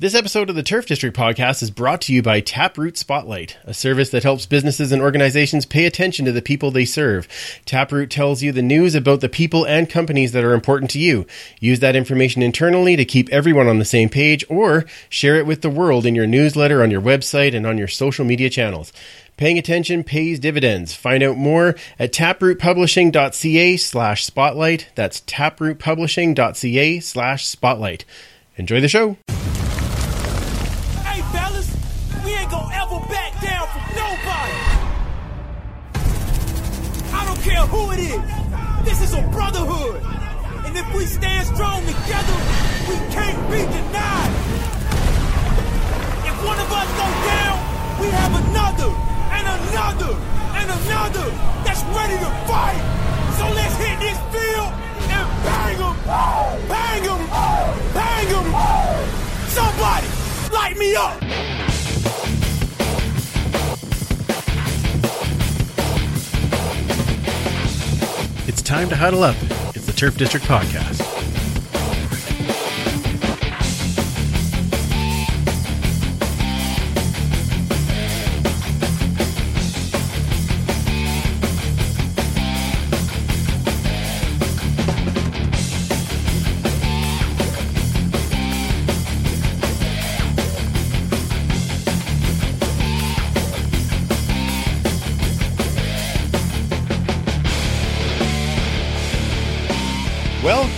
This episode of the Turf District podcast is brought to you by Taproot Spotlight, a service that helps businesses and organizations pay attention to the people they serve. Taproot tells you the news about the people and companies that are important to you. Use that information internally to keep everyone on the same page or share it with the world in your newsletter, on your website, and on your social media channels. Paying attention pays dividends. Find out more at taprootpublishing.ca slash spotlight. That's taprootpublishing.ca slash spotlight. Enjoy the show. Brotherhood. And if we stand strong together, we can't be denied. If one of us go down, we have another, and another, and another that's ready to fight. So let's hit this field and bang them, bang them, bang them. Somebody, light me up. Time to huddle up. It's the Turf District podcast.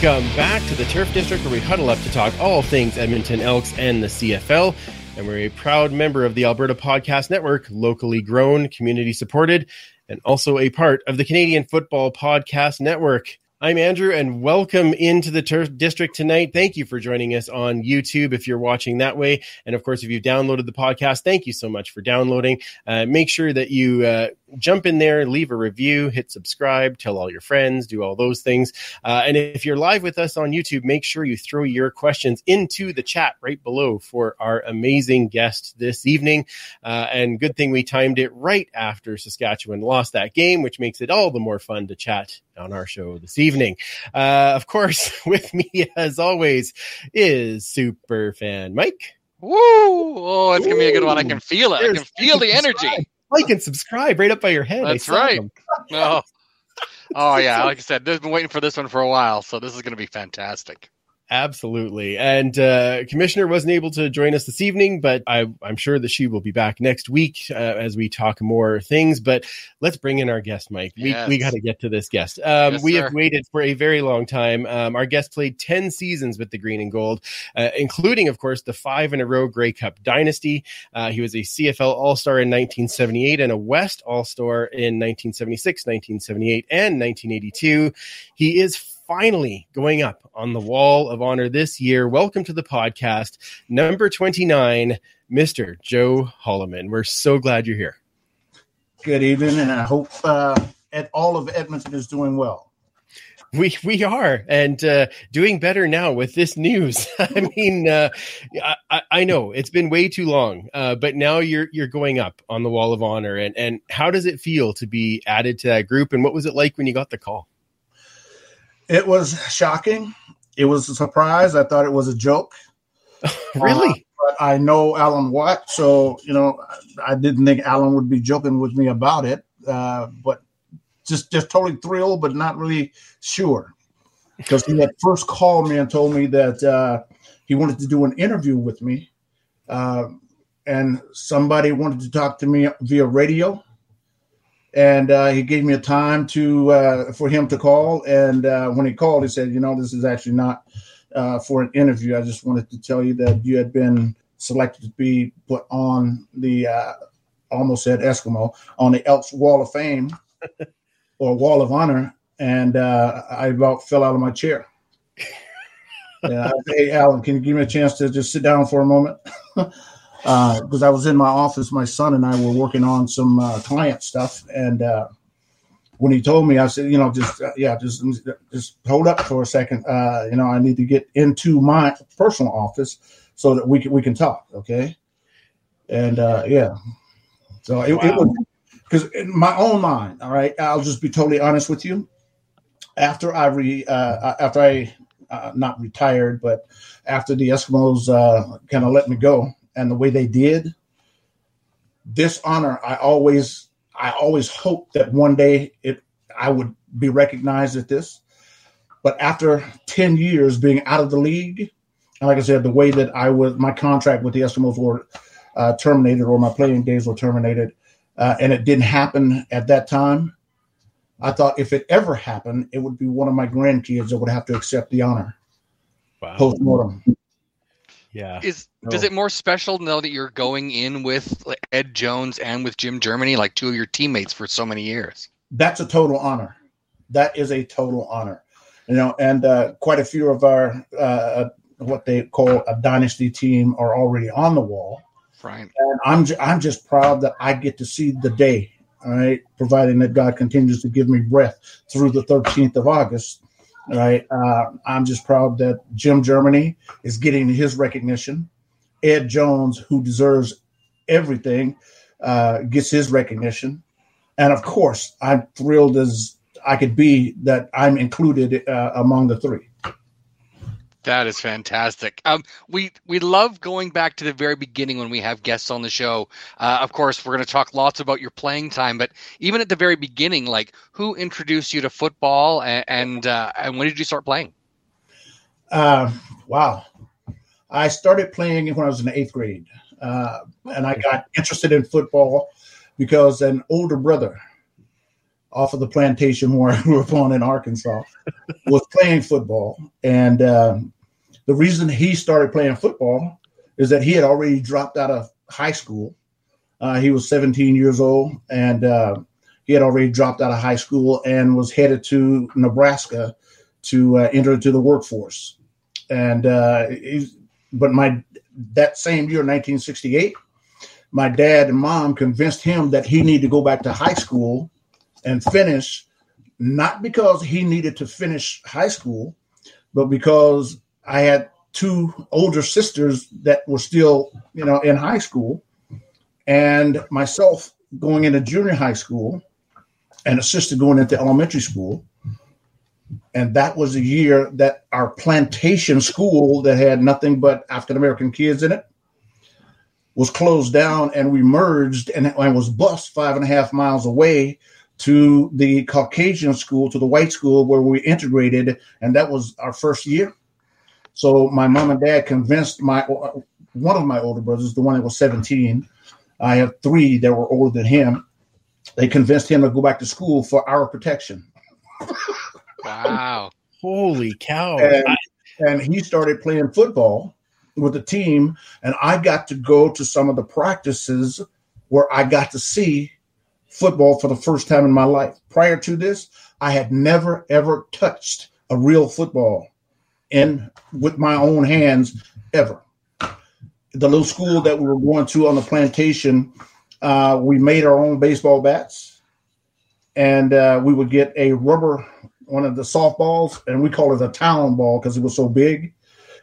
Welcome back to the Turf District where we huddle up to talk all things Edmonton Elks and the CFL. And we're a proud member of the Alberta Podcast Network, locally grown, community supported, and also a part of the Canadian Football Podcast Network. I'm Andrew, and welcome into the Turf District tonight. Thank you for joining us on YouTube if you're watching that way. And of course, if you've downloaded the podcast, thank you so much for downloading. Uh, make sure that you uh, jump in there, leave a review, hit subscribe, tell all your friends, do all those things. Uh, and if you're live with us on YouTube, make sure you throw your questions into the chat right below for our amazing guest this evening. Uh, and good thing we timed it right after Saskatchewan lost that game, which makes it all the more fun to chat on our show this evening. Uh, of course, with me as always is super fan Mike. Woo! Oh, it's gonna be a good one. I can feel it. I can feel the energy. Like and subscribe right up by your head. That's right. Oh, oh yeah. Like I said, they've been waiting for this one for a while, so this is gonna be fantastic. Absolutely. And uh, Commissioner wasn't able to join us this evening, but I, I'm sure that she will be back next week uh, as we talk more things. But let's bring in our guest, Mike. We, Yes. we got to get to this guest. Um, Yes, we sir. have waited for a very long time. Um, our guest played 10 seasons with the Green and Gold, uh, including, of course, the five in a row Grey Cup dynasty. Uh, he was a CFL All Star in 1978 and a West All Star in 1976, 1978, and 1982. He is finally going up on the wall of honor this year. Welcome to the podcast, number 29, Mr. Joe Hollimon. We're so glad you're here. Good evening, and I hope uh, all of Edmonton is doing well. We we are and uh, doing better now with this news. I mean, uh, I- I, I know it's been way too long, uh, but now you're you're going up on the wall of honor. And and how does it feel to be added to that group? And what was it like when you got the call? It was shocking. It was a surprise. I thought it was a joke, really? but I know Alan Watt, so you know I didn't think Alan would be joking with me about it. Uh, but just just totally thrilled, but not really sure because he had first called me and told me that uh, he wanted to do an interview with me, uh, and somebody wanted to talk to me via radio. And uh, he gave me a time to uh, for him to call. And uh, when he called, he said, "You know, this is actually not uh, for an interview. I just wanted to tell you that you had been selected to be put on the uh, almost said Eskimo on the Elks Wall of Fame or Wall of Honor." And uh, I about fell out of my chair. Yeah, I said, hey, Alan, can you give me a chance to just sit down for a moment? because I was in my office. My son and I were working on some uh, client stuff, and uh, when he told me, I said, you know, just uh, yeah, just just hold up for a second. Uh, you know, I need to get into my personal office so that we can we can talk. Okay, and uh, yeah, so it, it was because in my own mind, all right, I'll just be totally honest with you. After I re uh, after I uh, not retired, but after the Eskimos uh, kind of let me go, and the way they did, this honor, I always, I always hoped that one day it, I would be recognized at this. But after ten years being out of the league, and like I said, the way that I was, my contract with the Eskimos were uh, terminated, or my playing days were terminated, uh, and it didn't happen at that time. I thought if it ever happened, it would be one of my grandkids that would have to accept the honor Wow. post mortem. Yeah. Is does it more special now that you're going in with Ed Jones and with Jim Germany, like two of your teammates for so many years? That's a total honor. That is a total honor. You know, and uh, quite a few of our uh, what they call a dynasty team are already on the wall. Right. and I'm ju- I'm just proud that I get to see the day. All right, providing that God continues to give me breath through the 13th of August. Right, uh, I'm just proud that Jim Germany is getting his recognition. Ed Jones, who deserves everything, uh, gets his recognition, and of course, I'm thrilled as I could be that I'm included uh, among the three. That is fantastic. Um, we we love going back to the very beginning when we have guests on the show. Uh, of course, we're going to talk lots about your playing time, but even at the very beginning, like who introduced you to football, and and, uh, and when did you start playing? Uh, wow. I started playing when I was in the eighth grade. Uh, and I got interested in football because an older brother off of the plantation where I grew up on in Arkansas was playing football. And um, the reason he started playing football is that he had already dropped out of high school. Uh, he was 17 years old and uh, he had already dropped out of high school and was headed to Nebraska to uh, enter into the workforce. And uh, but my that same year, 1968, my dad and mom convinced him that he needed to go back to high school and finish, not because he needed to finish high school, but because I had two older sisters that were still, you know, in high school, and myself going into junior high school, and a sister going into elementary school. And that was the year that our plantation school that had nothing but African American kids in it was closed down and we merged and I was bused five and a half miles away to the Caucasian school, to the white school where we integrated. And that was our first year. So my mom and dad convinced my one of my older brothers, the one that was 17. I have three that were older than him. They convinced him to go back to school for our protection. Wow. Holy cow. And, and he started playing football with the team. And I got to go to some of the practices where I got to see football for the first time in my life. Prior to this, I had never ever touched a real football in with my own hands ever. The little school that we were going to on the plantation, uh, we made our own baseball bats, and uh, we would get a rubber one of the softballs, and we call it a town ball because it was so big.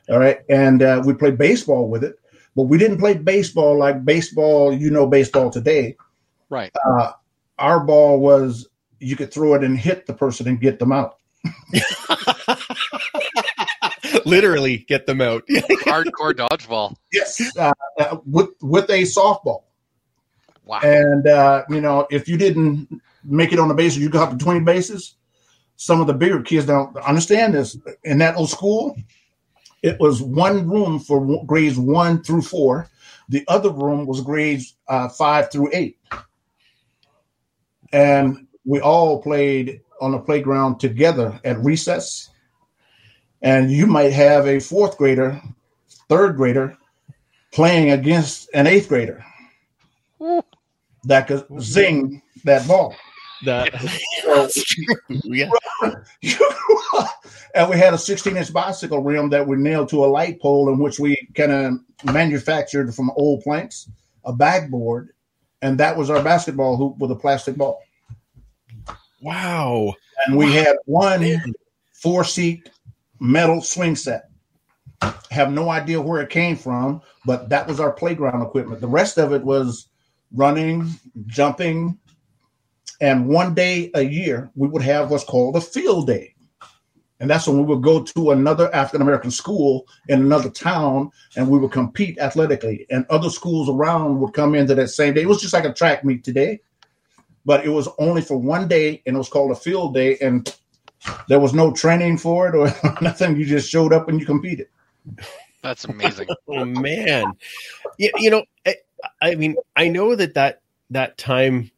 All right, and uh, we played baseball with it, but we didn't play baseball like baseball. You know, baseball today Right. uh, our ball was you could throw it and hit the person and get them out. Literally get them out. Hardcore dodgeball. Yes, uh, uh, with with a softball. Wow. And uh, you know, if you didn't make it on the bases, you got up to twenty bases. Some of the bigger kids don't understand this. In that old school, it was one room for grades one through four. The other room was grades uh, five through eight, and we all played on the playground together at recess. And you might have a fourth grader, third grader playing against an eighth grader that could zing that ball. That, So, that's true. Yeah. and we had a 16 inch bicycle rim that we nailed to a light pole in which we kind of manufactured from old planks, a backboard, and that was our basketball hoop with a plastic ball. Wow. And we had one four seat metal swing set. Have no idea where it came from, but that was our playground equipment. The rest of it was running, jumping, and one day a year we would have what's called a field day. And that's when we would go to another African American school in another town and we would compete athletically. And other schools around would come into that same day. It was just like a track meet today, but it was only for one day and it was called a field day. And there was no training for it or nothing. You just showed up and you competed. That's amazing. oh man, you, you know, I, I mean, I know that that that time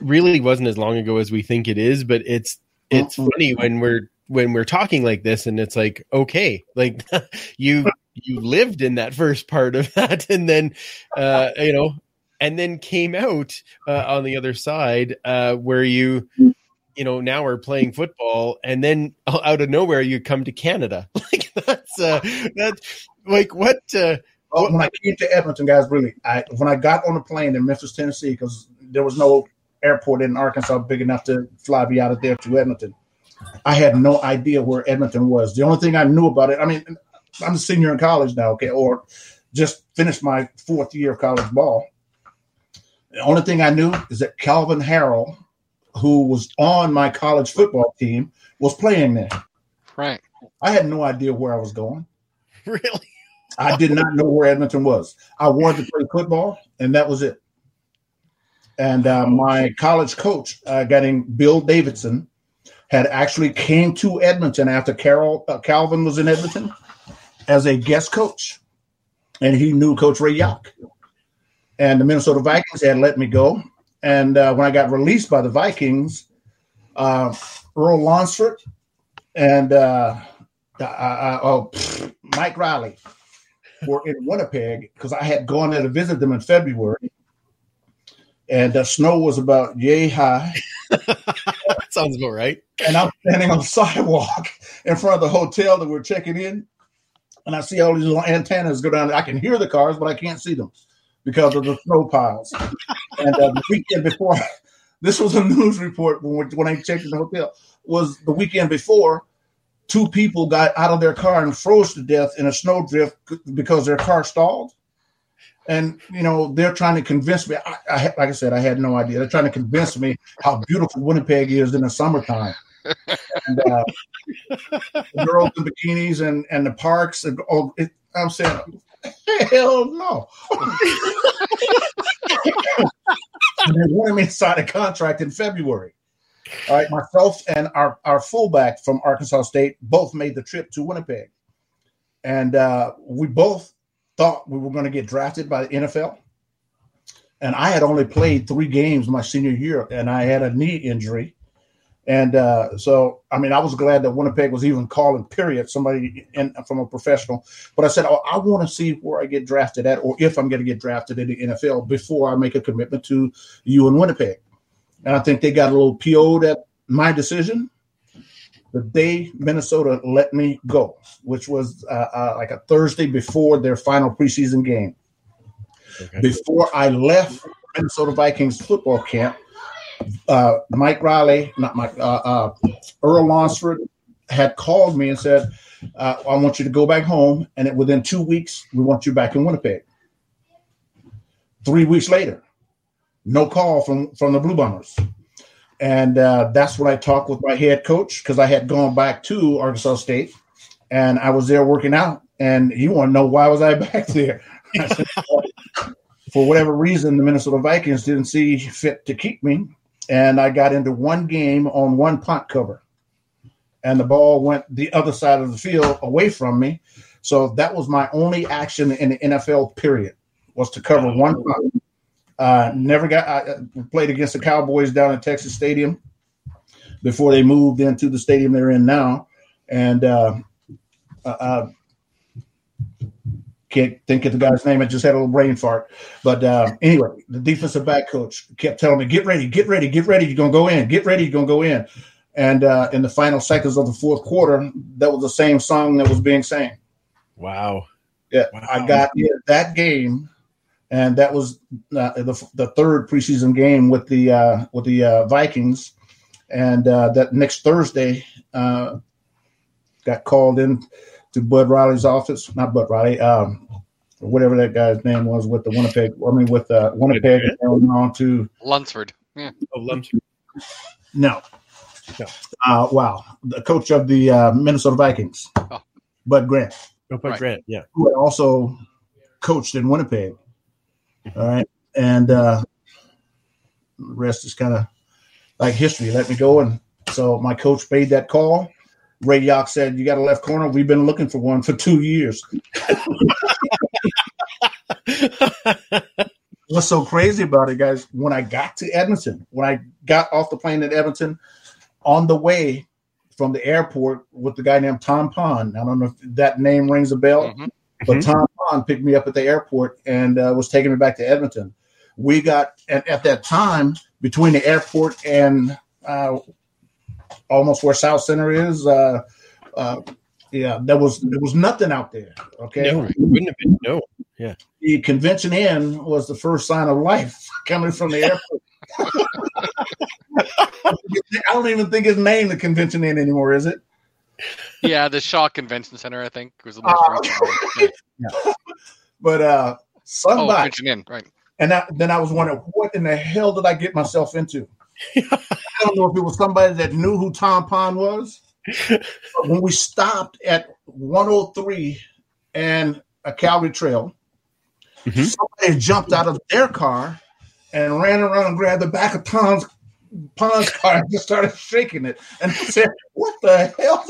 really wasn't as long ago as we think it is, but it's it's mm-hmm. funny when we're when we're talking like this and it's like okay like you you lived in that first part of that and then uh you know and then came out uh, on the other side uh where you you know now are playing football and then out of nowhere you come to canada like that's uh that's like what uh Oh, when I came to Edmonton, guys, really, I when I got on the plane in Memphis, Tennessee, because there was no airport in Arkansas big enough to fly me out of there to Edmonton. I had no idea where Edmonton was. The only thing I knew about it, I mean, I'm a senior in college now, okay, or just finished my fourth year of college ball. The only thing I knew is that Calvin Harrell, who was on my college football team, was playing there. Right. I had no idea where I was going. really I did not know where Edmonton was. I wanted to play football, and that was it. And uh, my college coach, uh, guy named Bill Davidson, had actually came to Edmonton after Carol uh, Calvin was in Edmonton as a guest coach, and he knew Coach Ray Jauch. And the Minnesota Vikings had let me go. And uh, when I got released by the Vikings, uh, Earl Lunsford and uh, uh, oh, pfft, Mike Riley were in Winnipeg because I had gone there to visit them in February, and the snow was about yay high. sounds about right And I'm standing on the sidewalk in front of the hotel that we're checking in, and I see all these little antennas go down. I can hear the cars, but I can't see them because of the snow piles. and uh, the weekend before, this was a news report when, when I checked in the hotel. Was the weekend before? Two people got out of their car and froze to death in a snowdrift because their car stalled. And you know they're trying to convince me. I, I, like I said, I had no idea. They're trying to convince me how beautiful Winnipeg is in the summertime. and uh, the girls in bikinis and and the parks. And, oh, it, I'm saying, hell no. and they wanted me to sign a contract in February. All right, myself and our, our fullback from Arkansas State both made the trip to Winnipeg. And uh, we both thought we were going to get drafted by the NFL. And I had only played three games my senior year, and I had a knee injury. And uh, so, I mean, I was glad that Winnipeg was even calling, period, somebody in, from a professional. But I said, oh, I want to see where I get drafted at, or if I'm going to get drafted in the NFL before I make a commitment to you in Winnipeg. And I think they got a little PO'd at my decision the day Minnesota let me go, which was uh, uh, like a Thursday before their final preseason game. okay. Before I left Minnesota Vikings football camp, uh, Mike Riley, not Mike, uh, uh, Earl Lunsford had called me and said, uh, I want you to go back home. And it, within two weeks, we want you back in Winnipeg. Three weeks later, no call from, from the Blue Bombers. And uh, that's when I talked with my head coach because I had gone back to Arkansas State and I was there working out. And he wanted to know why was I back there. I said, for whatever reason, the Minnesota Vikings didn't see fit to keep me. And I got into one game on one punt cover. And the ball went the other side of the field away from me. So that was my only action in the NFL period was to cover one punt. Uh, never got I played against the Cowboys down at Texas Stadium before they moved into the stadium they're in now. And uh, uh, uh, can't think of the guy's name. I just had a little brain fart. But uh, anyway, the defensive back coach kept telling me, "Get ready, get ready, get ready. You're gonna go in. Get ready. You're gonna go in." And uh, in the final seconds of the fourth quarter, that was the same song that was being sang. wow Yeah, Wow. I got in that game, and that was uh, the the third preseason game with the uh, with the uh, Vikings. And uh, that next Thursday, uh, got called in to Bud Riley's office. Not Bud Riley, um, whatever that guy's name was with the Winnipeg. I mean, with uh, Winnipeg, and went on to Lunsford. Yeah. oh, lumps. no. No. Uh, wow, the coach of the uh, Minnesota Vikings, Oh. Bud Grant, Oh, but Right. Grant, yeah. who also coached in Winnipeg. All right, and uh, the rest is kind of like history. Let me go, and so my coach made that call. Ray Jauch said, "You got a left corner. We've been looking for one for two years." What's so crazy about it, guys? When I got to Edmonton, when I got off the plane in Edmonton, on the way from the airport with the guy named Tom Pond. I don't know if that name rings a bell, Mhm. But Mhm. Tom Bond picked me up at the airport and uh, was taking me back to Edmonton. We got at, at that time between the airport and uh, almost where South Center is. Uh, uh, yeah, there was there was nothing out there. Okay, No, wouldn't have been. No. the convention inn was the first sign of life coming from the airport. I don't even think it's named the convention inn anymore, is it? Yeah, the Shaw Convention Center, I think, was the most Oh. recent. Yeah. But uh Oh, somebody Convention Inn, right. and I, then I was wondering what in the hell did I get myself into? I don't know if it was somebody that knew who Tom Pond was. But when we stopped at 103 and a Calgary Trail, Mhm. somebody jumped out of their car and ran around and grabbed the back of Tom's Pond's car and just started shaking it. And I said, "What the hell?"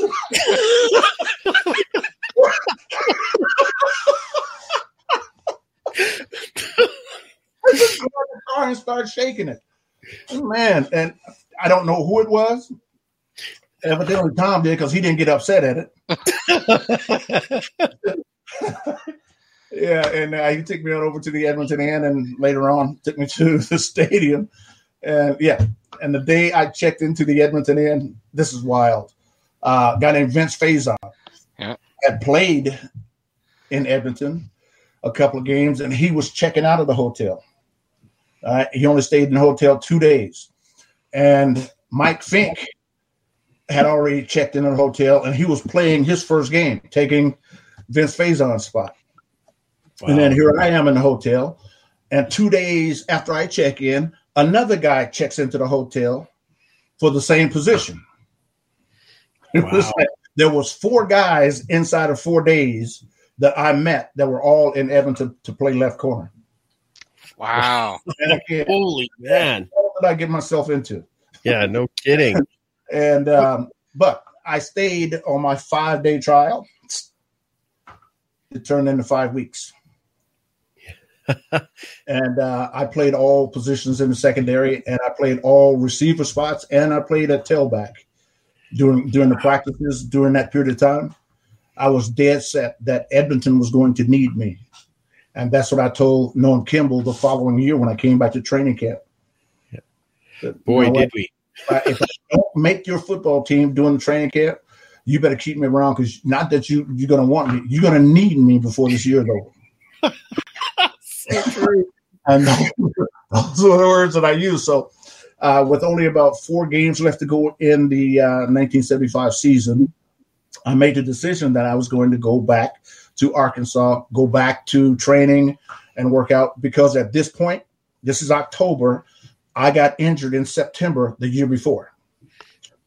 I-" just grabbed the car and started shaking it. Man, and I don't know who it was. Evidently, Tom did because he didn't get upset at it. Yeah, and uh, he took me on over to the Edmonton Inn, and later on took me to the stadium. And yeah, and the day I checked into the Edmonton Inn, this is wild. Uh, a guy named Vince Faison Yeah. had played in Edmonton a couple of games, and he was checking out of the hotel. Uh, he only stayed in the hotel two days, and Mike Fink had already checked in at the hotel, and he was playing his first game, taking Vince Faison's spot. And then here I am in the hotel. And two days after I check in, another guy checks into the hotel for the same position. It was like there was four guys inside of four days that I met that were all in Edmonton to play left corner. Wow. And again, Holy man. what did I get myself into? Yeah, no kidding. And um, but I stayed on my five day trial. It turned into five weeks. and uh, I played all positions in the secondary, and I played all receiver spots, and I played at tailback during during the practices during that period of time. I was dead set that Edmonton was going to need me, and that's what I told Norm Kimball the following year when I came back to training camp. That, Boy, you know did we. if I, if I don't make your football team during the training camp, you better keep me around because not that you you're gonna want me, you're gonna need me before this year's over. So true. And those are the words that I use. So, uh, with only about four games left to go in the uh, 1975 season, I made the decision that I was going to go back to Arkansas, go back to training and work out because at this point, this is October, I got injured in September the year before.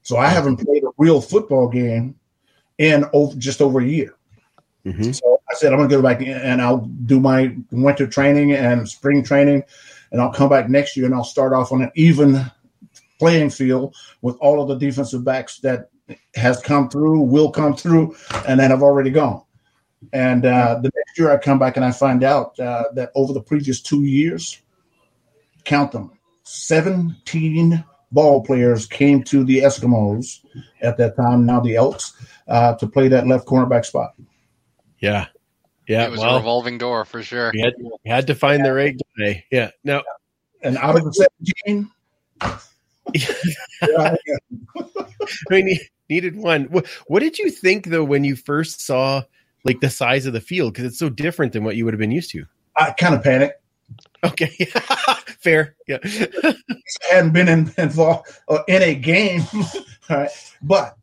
So I haven't played a real football game in over, just over a year. Mhm. So I said, I'm going to go back and I'll do my winter training and spring training, and I'll come back next year and I'll start off on an even playing field with all of the defensive backs that has come through, will come through, and that have already gone. And uh, the next year I come back and I find out uh, that over the previous two years, count them, 17 ball players came to the Eskimos at that time, now the Elks, uh, to play that left cornerback spot. Yeah. Yeah. it was a revolving door for sure. we had, we had to find the right guy. Yeah. Now, And out of the 17, yeah, I mean, needed one. What, what did you think though when you first saw like the size of the field? Because it's so different than what you would have been used to. I kind of panicked. Okay, fair. Yeah, I hadn't been in, involved uh, in a game, all right? but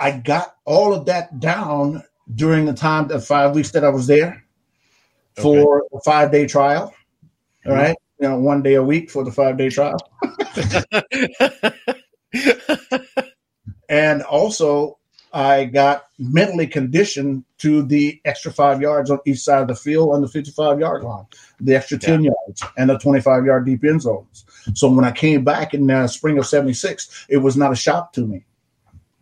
I got all of that down during the time, the five weeks that I was there for a five day trial. All Mhm. right, you know, one day a week for the five day trial. and also I got mentally conditioned to the extra five yards on each side of the field on the 55 yard line, the extra 10 yeah. yards, and the 25 yard deep end zones. So when I came back in the spring of 76, it was not a shock to me.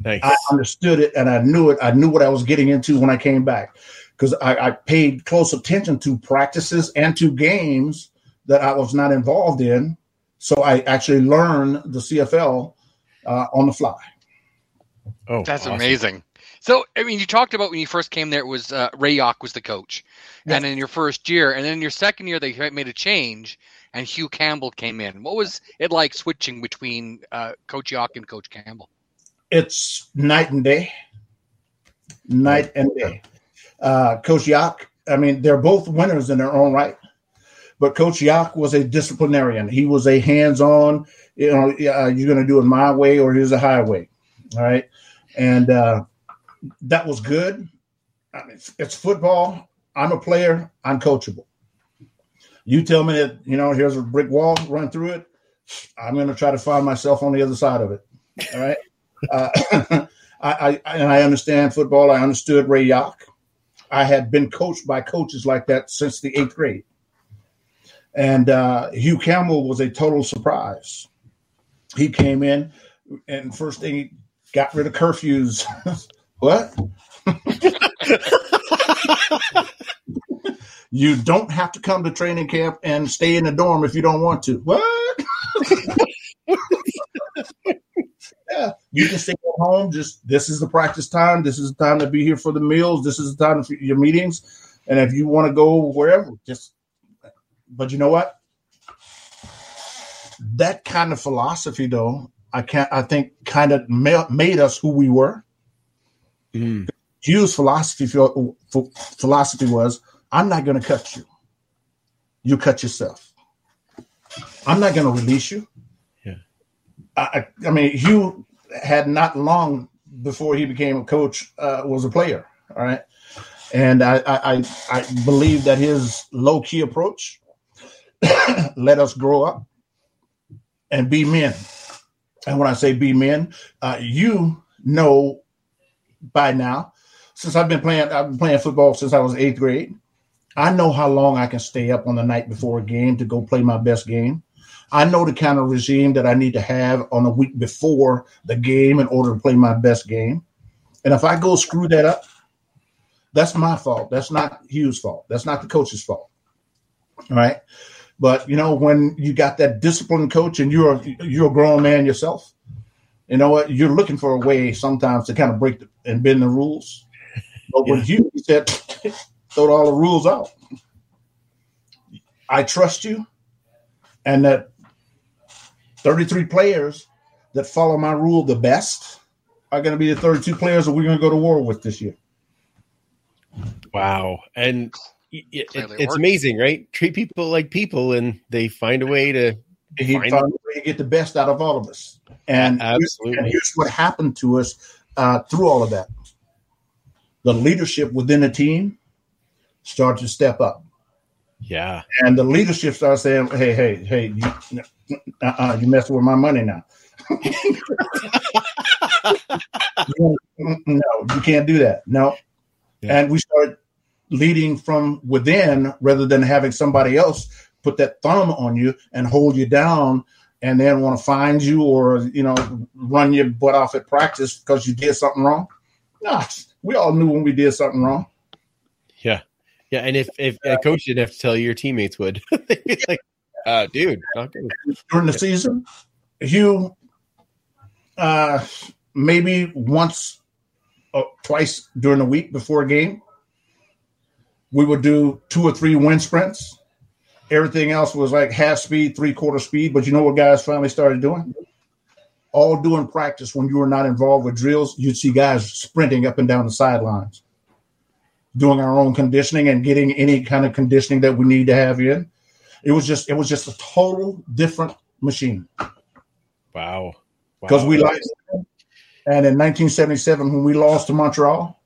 Thanks. I understood it and I knew it. I knew what I was getting into when I came back because I, I paid close attention to practices and to games that I was not involved in. So I actually learned the CFL uh, on the fly. Oh, that's awesome. amazing. So, I mean, you talked about when you first came there, it was uh, Ray Jauch was the coach, yeah. and in your first year, and then in your second year, they made a change, and Hugh Campbell came in. What was it like switching between uh, Coach Jauch and Coach Campbell? It's night and day, night and day. Uh, Coach Jauch, I mean, they're both winners in their own right, but Coach Jauch was a disciplinarian. He was a hands-on. You know, uh, you're going to do it my way or here's a highway. All right and uh, that was good. I mean, it's football. I'm a player. I'm coachable. You tell me that you know here's a brick wall, run through it. I'm going to try to find myself on the other side of it. All right. Uh, I, I, and I understand football. I understood Ray Jauch. I had been coached by coaches like that since the eighth grade. And uh, Hugh Campbell was a total surprise. He came in, and first thing he got rid of curfews. what? you don't have to come to training camp and stay in the dorm if you don't want to. What? Yeah, you can stay at home. Just this is the practice time. This is the time to be here for the meals. This is the time for your meetings. And if you want to go wherever, just. But you know what? That kind of philosophy, though, I can't. I think kind of made us who we were. Mm. Hugh's philosophy philosophy was, "I'm not going to cut you. You cut yourself. I'm not going to release you." I, I mean, Hugh had not long before he became a coach uh, was a player. All right, and I I, I believe that his low key approach let us grow up and be men and when I say be men, uh, you know by now, since I've been playing, I've been playing football since I was eighth grade. I know how long I can stay up on the night before a game to go play my best game. I know the kind of regime that I need to have on the week before the game in order to play my best game. And if I go screw that up, that's my fault. That's not Hugh's fault. That's not the coach's fault. All right. But you know, when you got that disciplined coach and you're you're a grown man yourself, you know what? You're looking for a way sometimes to kind of break the, and bend the rules. But yeah. with you, said, throw all the rules out. I trust you, and that 33 players that follow my rule the best are going to be the 32 players that we're going to go to war with this year. Wow. And it, it's amazing, right? Treat people like people, and they find a way to. He find found a way to get the best out of all of us, and absolutely. Here's, and here's what happened to us uh, through all of that. The leadership within the team started to step up. Yeah, and the leadership started saying, "Hey, hey, hey, you, uh-uh, you messing with my money now." no, you can't do that. No. Yeah. And we start leading from within rather than having somebody else put that thumb on you and hold you down and then want to find you or you know run your butt off at practice because you did something wrong. Nah, we all knew when we did something wrong. Yeah, and if if a coach didn't have to tell you, your teammates would. like, uh, dude, during the season, Hugh, uh, maybe once, or twice during the week before a game, we would do two or three wind sprints. Everything else was like half speed, three quarter speed. But you know what guys finally started doing? All doing practice when you were not involved with drills, you'd see guys sprinting up and down the sidelines, doing our own conditioning and getting any kind of conditioning that we need to have in. It was just it was just a total different machine. Wow. Because wow. we like and in 1977 when we lost to Montreal,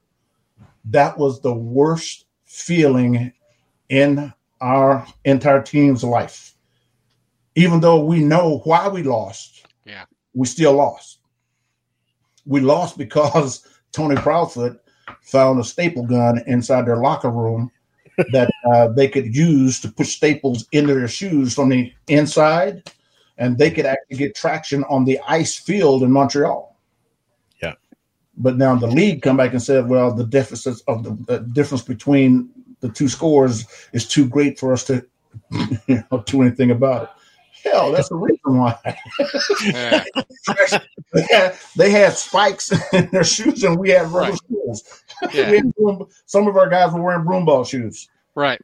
that was the worst feeling in our entire team's life. Even though we know why we lost. Yeah. we still lost. We lost because Tony Proudfoot found a staple gun inside their locker room that uh, they could use to put staples into their shoes from the inside, and they could actually get traction on the ice field in Montreal. Yeah. But now the league come back and said, well, the deficit of the, the difference between the two scores is too great for us to you know, do anything about it. Hell, that's the reason why. Yeah. they, had, they had spikes in their shoes, and we had rubber Right. shoes. Yeah. We had broom- some of our guys were wearing broom ball shoes. Right.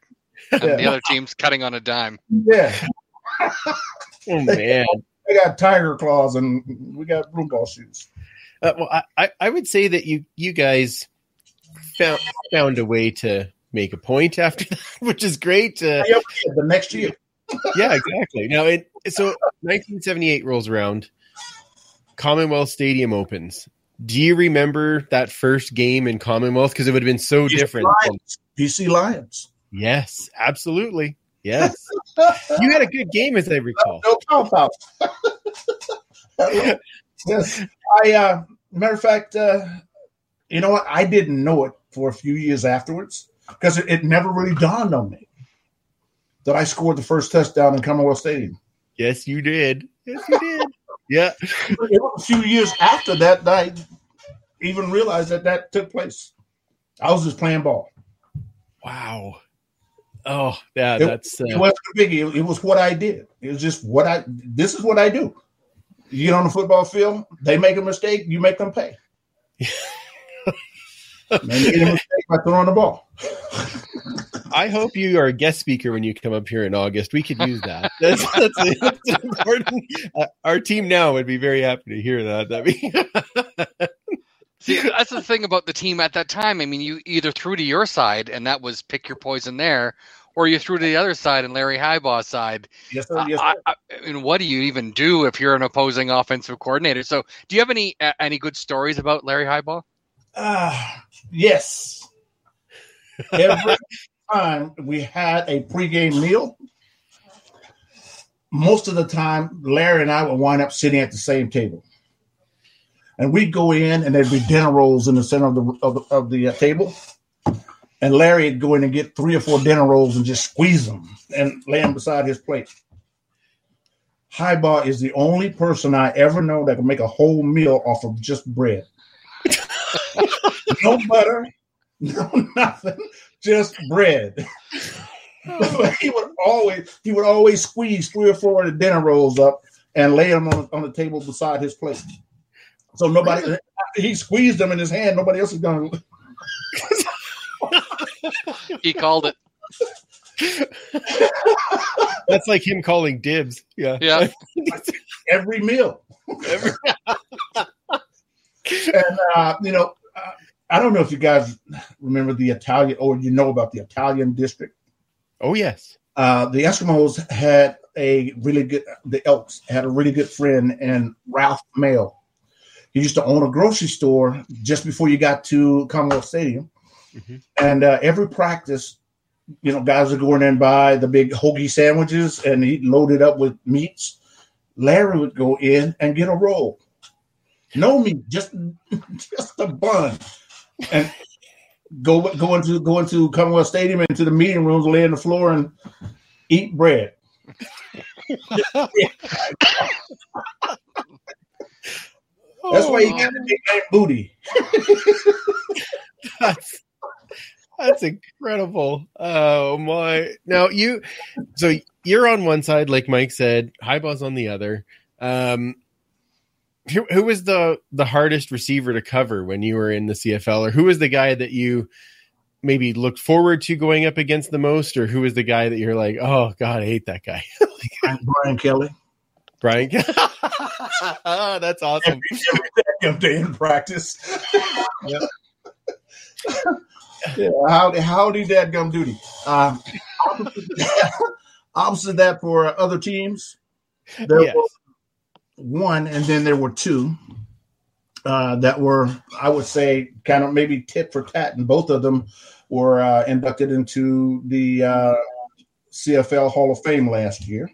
And Yeah. the other team's cutting on a dime. Yeah, Oh man. they got tiger claws, and we got broom ball shoes. Uh, well, I- I, I would say that you you guys found found a way to make a point after that, which is great. Uh, Yeah, the next year, yeah, exactly. Now, it, so 1978 rolls around, Commonwealth Stadium opens. Do you remember that first game in Commonwealth? Because it would have been so different. from- Lions, BC Lions. yes, absolutely. Yes, you had a good game, as I recall. no pop out. yes, I. Uh, matter of fact, uh, you know what? I didn't know it for a few years afterwards because it, it never really dawned on me that I scored the first touchdown in Commonwealth Stadium. Yes, you did. Yes, you did. Yeah. It was a few years after that I even realized that that took place. I was just playing ball. Wow. Oh, yeah. It- That's It uh, wasn't a biggie. It, it was what I did. It was just what I. This is what I do. You get on the football field. They make a mistake. You make them pay. They made a mistake by throwing the ball. I hope you are a guest speaker when you come up here in August. We could use that. That's, that's, that's important. Uh, our team now would be very happy to hear that. That'd be See, that's the thing about the team at that time. I mean, you either threw to your side, and that was pick your poison there, or you threw to the other side and Larry Highbaugh's side. Yes, sir. Yes, I, sir. I I mean, what do you even do if you're an opposing offensive coordinator? So, do you have any uh, any good stories about Larry Highbaugh? Ah, yes. Every time we had a pregame meal, most of the time, Larry and I would wind up sitting at the same table. And we'd go in, and there'd be dinner rolls in the center of the of the, of the uh, table. And Larry would go in and get three or four dinner rolls and just squeeze them and lay them beside his plate. Highbaugh is the only person I ever know that can make a whole meal off of just bread no butter, no nothing, just bread. But he would always he would always squeeze three or four of the dinner rolls up and lay them on, on the table beside his plate. So nobody after he squeezed them in his hand, nobody else is gonna He called it. that's like him calling dibs. Yeah. Yeah. every meal. Every- And uh, you know, I don't know if you guys remember the Italian or you know about the Italian district. oh yes. uh, the Eskimos had a really good, the Elks had a really good friend in Ralph Mail. He used to own a grocery store just before you got to Commonwealth Stadium. Mhm. And uh, every practice, you know, guys would going in and buy the big hoagie sandwiches and he loaded up with meats. Larry would go in and get a roll. No meat, just just a bun. And go go into go into Commonwealth Stadium into the meeting rooms, lay on the floor and eat bread. That's why he got the nickname Booty. That's, that's incredible. Oh my! Now you, so you're on one side, like Mike said. Highbaugh's on the other. Um, who, who was the the hardest receiver to cover when you were in the CFL, or who was the guy that you maybe looked forward to going up against the most, or who was the guy that you're like, oh god, I hate that guy, Brian Kelly. Brian? oh, that's awesome. Every day in practice. Yep. yeah, howdy, howdy, dad gum duty. Um, opposite that for other teams, there Yes. was one, and then there were two uh, that were, I would say, kind of maybe tit for tat, and both of them were uh, inducted into the uh, CFL Hall of Fame last year,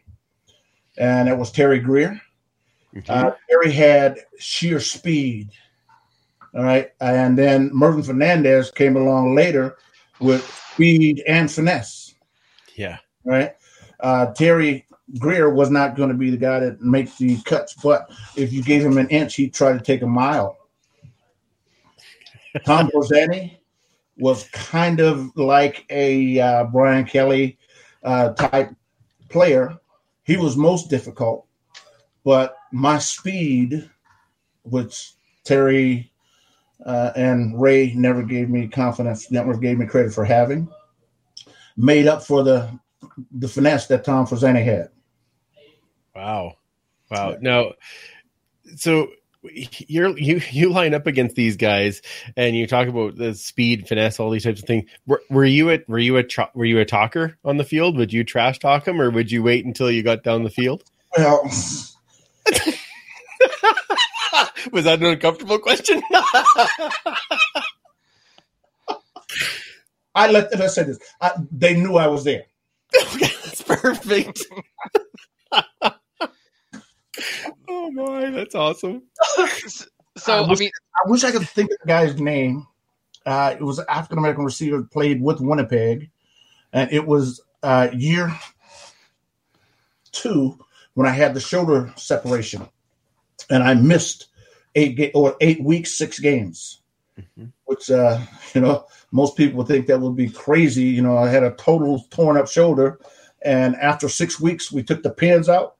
and it was Terry Greer Mhm. Uh, Terry had sheer speed. All right. And then Mervyn Fernandez came along later with speed and finesse. yeah. Right. Uh, Terry Greer was not going to be the guy that makes the cuts, but if you gave him an inch, he'd try to take a mile. Tom Forzani was kind of like a uh, Brian Kelly uh, type player. He was most difficult, but my speed, which Terry uh, and Ray never gave me confidence, never gave me credit for having, made up for the the finesse that Tom Forzani had. Wow. Wow. Now, so you're you you line up against these guys and you talk about the speed, finesse, all these types of things. Were, were you a were you a tra- were you a talker on the field? Would you trash talk them, or would you wait until you got down the field? Well, Was that an uncomfortable question? I let let's say this: I, they knew I was there. okay, that's perfect. oh my, that's awesome. So I I was- mean, I wish I could think of the guy's name. Uh, it was an African American receiver played with Winnipeg, and it was uh, year two when I had the shoulder separation, and I missed eight ga- or eight weeks, six games, Mhm. which uh, you know most people think that would be crazy. You know, I had a total torn up shoulder, and after six weeks, we took the pins out.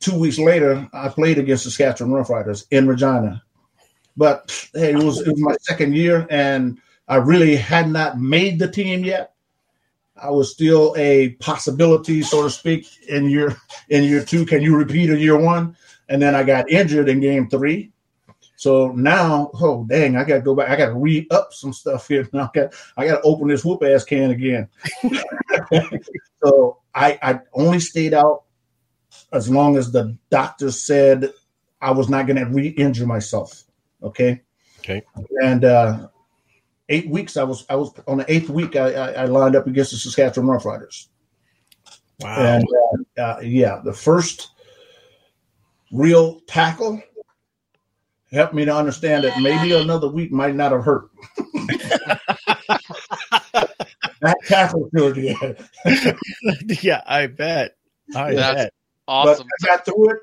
Two weeks later, I played against the Saskatchewan Roughriders in Regina. But hey, it was it was my second year, and I really had not made the team yet. I was still a possibility, so to speak, in year in year two. Can you repeat in year one? And then I got injured in game three. So now, oh dang, I got to go back. I got to re up some stuff here. Now I got I got to open this whoop ass can again. so I I only stayed out as long as the doctor said I was not going to re-injure myself. Okay. Okay. And uh, eight weeks, I was I was on the eighth week. I, I, I lined up against the Saskatchewan Roughriders, Wow. and uh, uh, yeah, the first real tackle helped me to understand that maybe another week might not have hurt. that tackle sure did. yeah, I bet. I That's- bet. Awesome. But I got through it.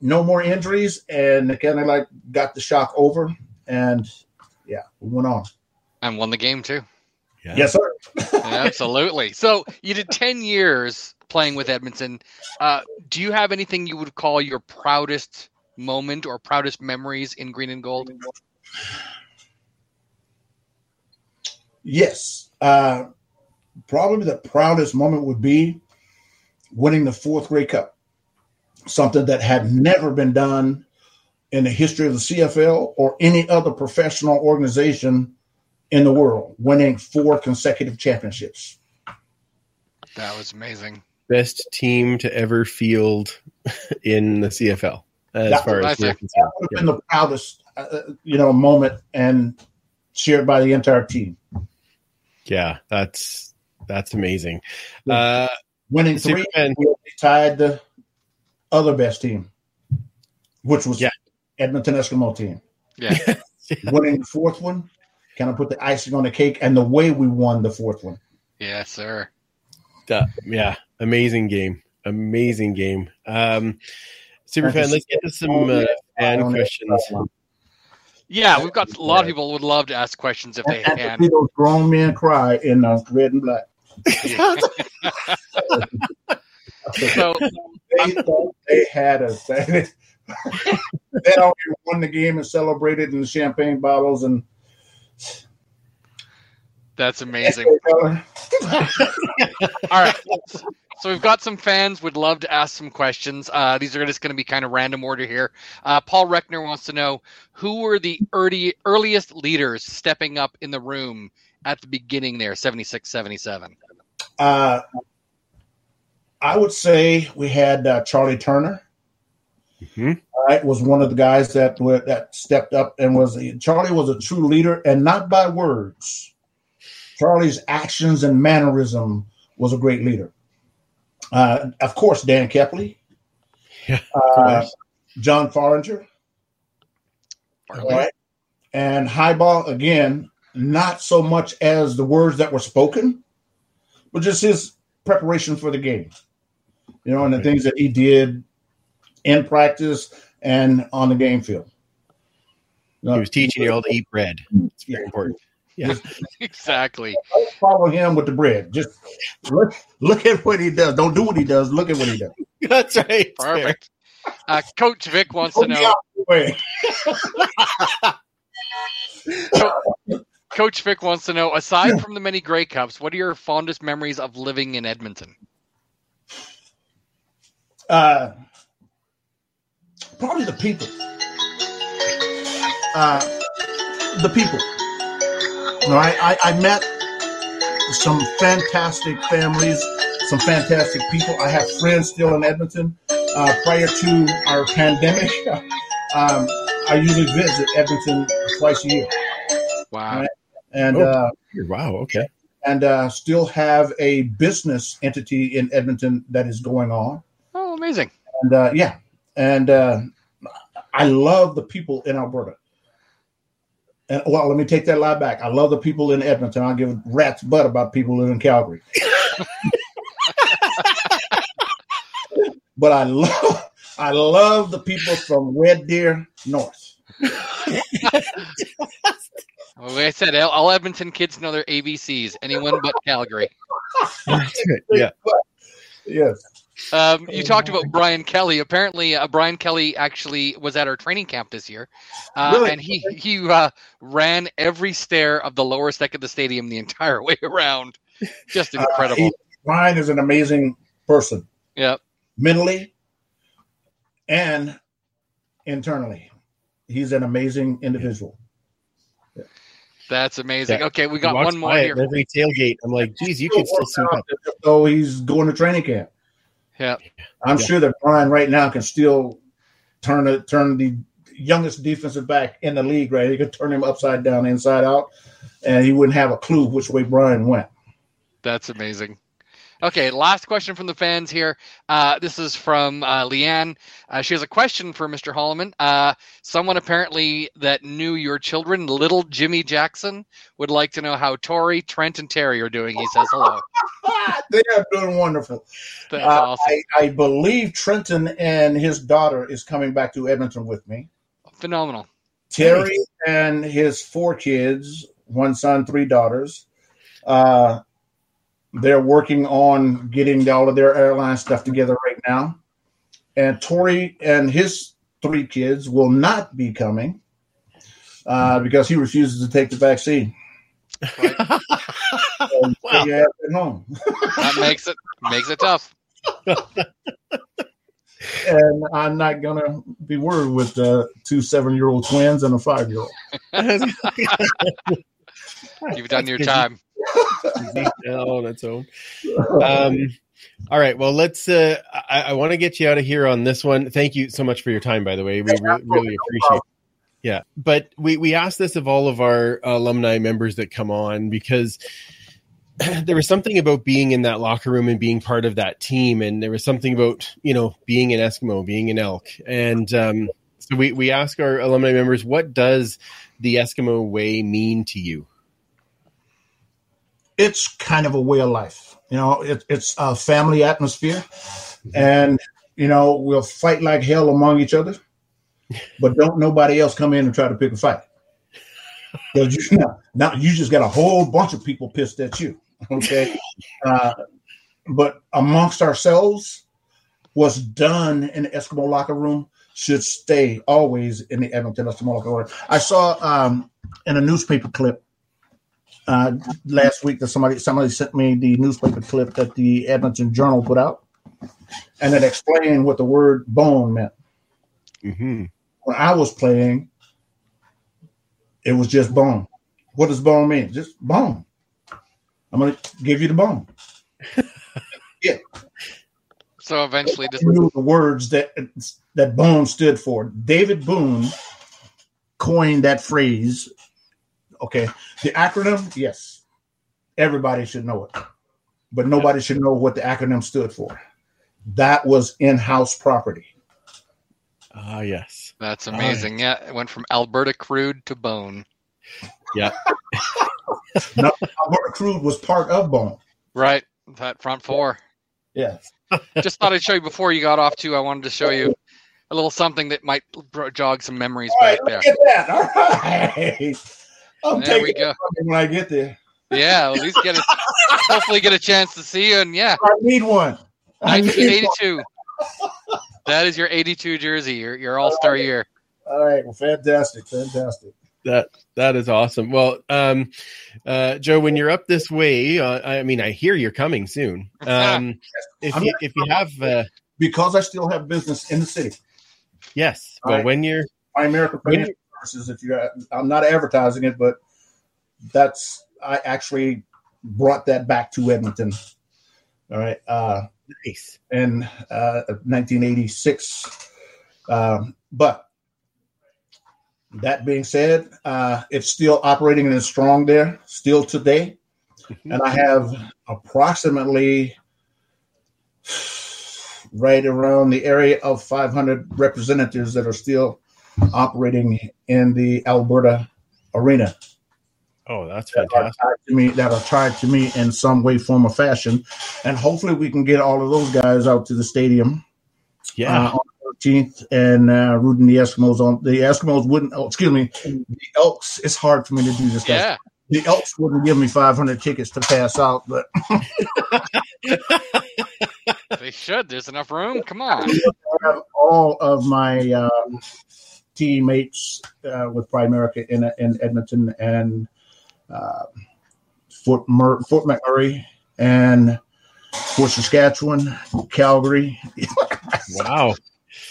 No more injuries, and again, I like got the shock over, and yeah, we went on. And won the game too. Yeah. Yes, sir. Absolutely. So you did 10 years playing with Edmonton. Uh, do you have anything you would call your proudest moment or proudest memories in green and gold? Yes. Uh, probably the proudest moment would be winning the fourth Grey Cup, something that had never been done in the history of the CFL or any other professional organization in the world, winning four consecutive championships. That was amazing. Best team to ever field in the CFL, as That's far what I as we're think. concerned. Would have been the proudest, uh, you know, moment and shared by the entire team. Yeah, that's that's amazing. Uh, Winning three, Superman. we tied the other best team, which was Yeah. Edmonton Eskimo team. Yeah. winning the fourth one kind of put the icing on the cake and the way we won the fourth one yes, sir. yeah, amazing game, amazing game. Um, Superfan, let's get to some uh, fan questions. Yeah, we've got a lot of people would love to ask questions if they and, and can. see those grown men cry in uh, red and black So they thought they had us they already won the game and celebrated in the champagne bottles and that's amazing. All right. So we've got some fans would love to ask some questions. Uh, these are just going to be kind of random order here. Uh, Paul Reckner wants to know who were the early, earliest leaders stepping up in the room at the beginning there, 76, 77. uh, i would say we had uh, charlie turner Mhm. all right, was one of the guys that were, that stepped up and was Charlie was a true leader, and not by words. Charlie's actions and mannerism was a great leader. Uh, of course, Dan Kepley. Yeah, Uh, John Farlinger. All right. And Highbaugh again, not so much as the words that were spoken, but just his preparation for the game. You know, and the things that he did in practice and on the game field. He was teaching you all to eat bread. It's very important. Yeah, exactly. Follow him with the bread. Just look, look at what he does. Don't do what he does. Look at what he does. That's right. Perfect. Uh, Coach Vic wants to know. Coach Vic wants to know. Aside from the many Grey Cups, what are your fondest memories of living in Edmonton? Uh, probably the people. Uh, the people. You know, I, I, I met some fantastic families, some fantastic people. I have friends still in Edmonton. Uh, prior to our pandemic, um, I usually visit Edmonton twice a year. Wow. Right? And Oh. uh, Wow. Okay. and uh, still have a business entity in Edmonton that is going on. Oh, amazing. And uh, yeah, and uh, I love the people in Alberta. And well, let me take that lie back. I love the people in Edmonton. I'll give a rat's butt about people in Calgary. but I love I love the people from Red Deer North. Well, like I said, all- all Edmonton kids know their ABCs. Anyone but Calgary. That's good. Yeah. Yes. Um, you talked about Brian Kelly. Apparently, uh, Brian Kelly actually was at our training camp this year, uh, Really? and he he uh, ran every stair of the lower deck of the stadium the entire way around. Just incredible. Uh, he- Ryan is an amazing person. Yep. mentally and internally. He's an amazing individual. That's amazing. Yeah. Okay, we got one more by here. Every tailgate. I'm like, geez, you could still suit up. So he's going to training camp. Yeah. I'm Yeah. sure that Brian right now can still turn it, turn the youngest defensive back in the league. Right, he could turn him upside down, inside out, and he wouldn't have a clue which way Brian went. That's amazing. Okay, last question from the fans here. Uh, this is from uh, Leanne. Uh, she has a question for Mr. Hollimon. Uh, someone apparently that knew your children, little Jimmy Jackson, would like to know how Tori, Trent, and Terry are doing. He says hello. they are doing wonderful. That's Uh, awesome. I, I believe Trenton and his daughter is coming back to Edmonton with me. Phenomenal. Terry and his four kids, one son, three daughters. Uh, they're working on getting all of their airline stuff together right now. And Tori and his three kids will not be coming uh, because he refuses to take the vaccine. So Wow. stay at home. That makes it makes it tough. And I'm not going to be worried with uh, two seven year old twins and a five year old. You've done your time. Oh, that's home. Um, all right. Well, let's. Uh, I, I want to get you out of here on this one. Thank you so much for your time, by the way. We re- really appreciate. Yeah, but we we asked this of all of our alumni members that come on because there was something about being in that locker room and being part of that team, and there was something about you know being an Eskimo, being an elk, and um, so we we ask our alumni members, what does the Eskimo way mean to you? It's kind of a way of life. You know, it, it's a family atmosphere, and you know we'll fight like hell among each other, but don't nobody else come in and try to pick a fight. Because you now, now you just got a whole bunch of people pissed at you. Okay, uh, but amongst ourselves, what's done in the Eskimo locker room should stay always in the Edmonton Eskimo locker room. I saw um, in a newspaper clip uh, last week that somebody somebody sent me the newspaper clip that the Edmonton Journal put out, and it explained what the word bone meant. Mm-hmm. When I was playing, it was just bone. What does bone mean? Just bone. I'm going to give you the bone. Yeah. So eventually, I just knew the words that that bone stood for. David Boone coined that phrase. Okay, the acronym, yes, everybody should know it, but nobody should know what the acronym stood for. That was in-house property. Ah, yes. That's amazing. Yeah, it went from Alberta crude to bone. Yeah. no, Alberta Crude was part of Bone. Right. That front four. Yes. Just thought I'd show you before you got off too. I wanted to show you a little something that might jog some memories All back right, there. at that. All right. I'm There we go. it when I get there. Yeah, at least get a, hopefully get a chance to see you. And yeah, I need one. I need one. 1982. That is your 82 jersey, your your All Star year. All right. Well, fantastic. Fantastic. That that is awesome. Well, um, uh, Joe, when you're up this way, uh, I mean, I hear you're coming soon. Um, if I'm you if you have, uh, Because I still have business in the city. yes, well, Right. when you're My American When- Financial if you I'm not advertising it, but that's I actually brought that back to Edmonton. All right. Uh nice, in uh, 1986. Um, but that being said, uh, it's still operating and strong there, still today. And I have approximately right around the area of 500 representatives that are still operating in the Alberta arena oh, that's that are fantastic. tied to me that are tied to me in some way, form, or fashion. And hopefully we can get all of those guys out to the stadium Yeah, uh, on the 13th and uh, rooting the Eskimos on. The Eskimos wouldn't, oh, excuse me, the Elks. It's hard for me to do this. guys. Yeah, The Elks wouldn't give me 500 tickets to pass out, but they should. There's enough room. Come on. I have all of my uh, teammates uh, with Primerica in, in Edmonton and uh, Fort, Mur- Fort McMurray and Fort Saskatchewan, Calgary. wow,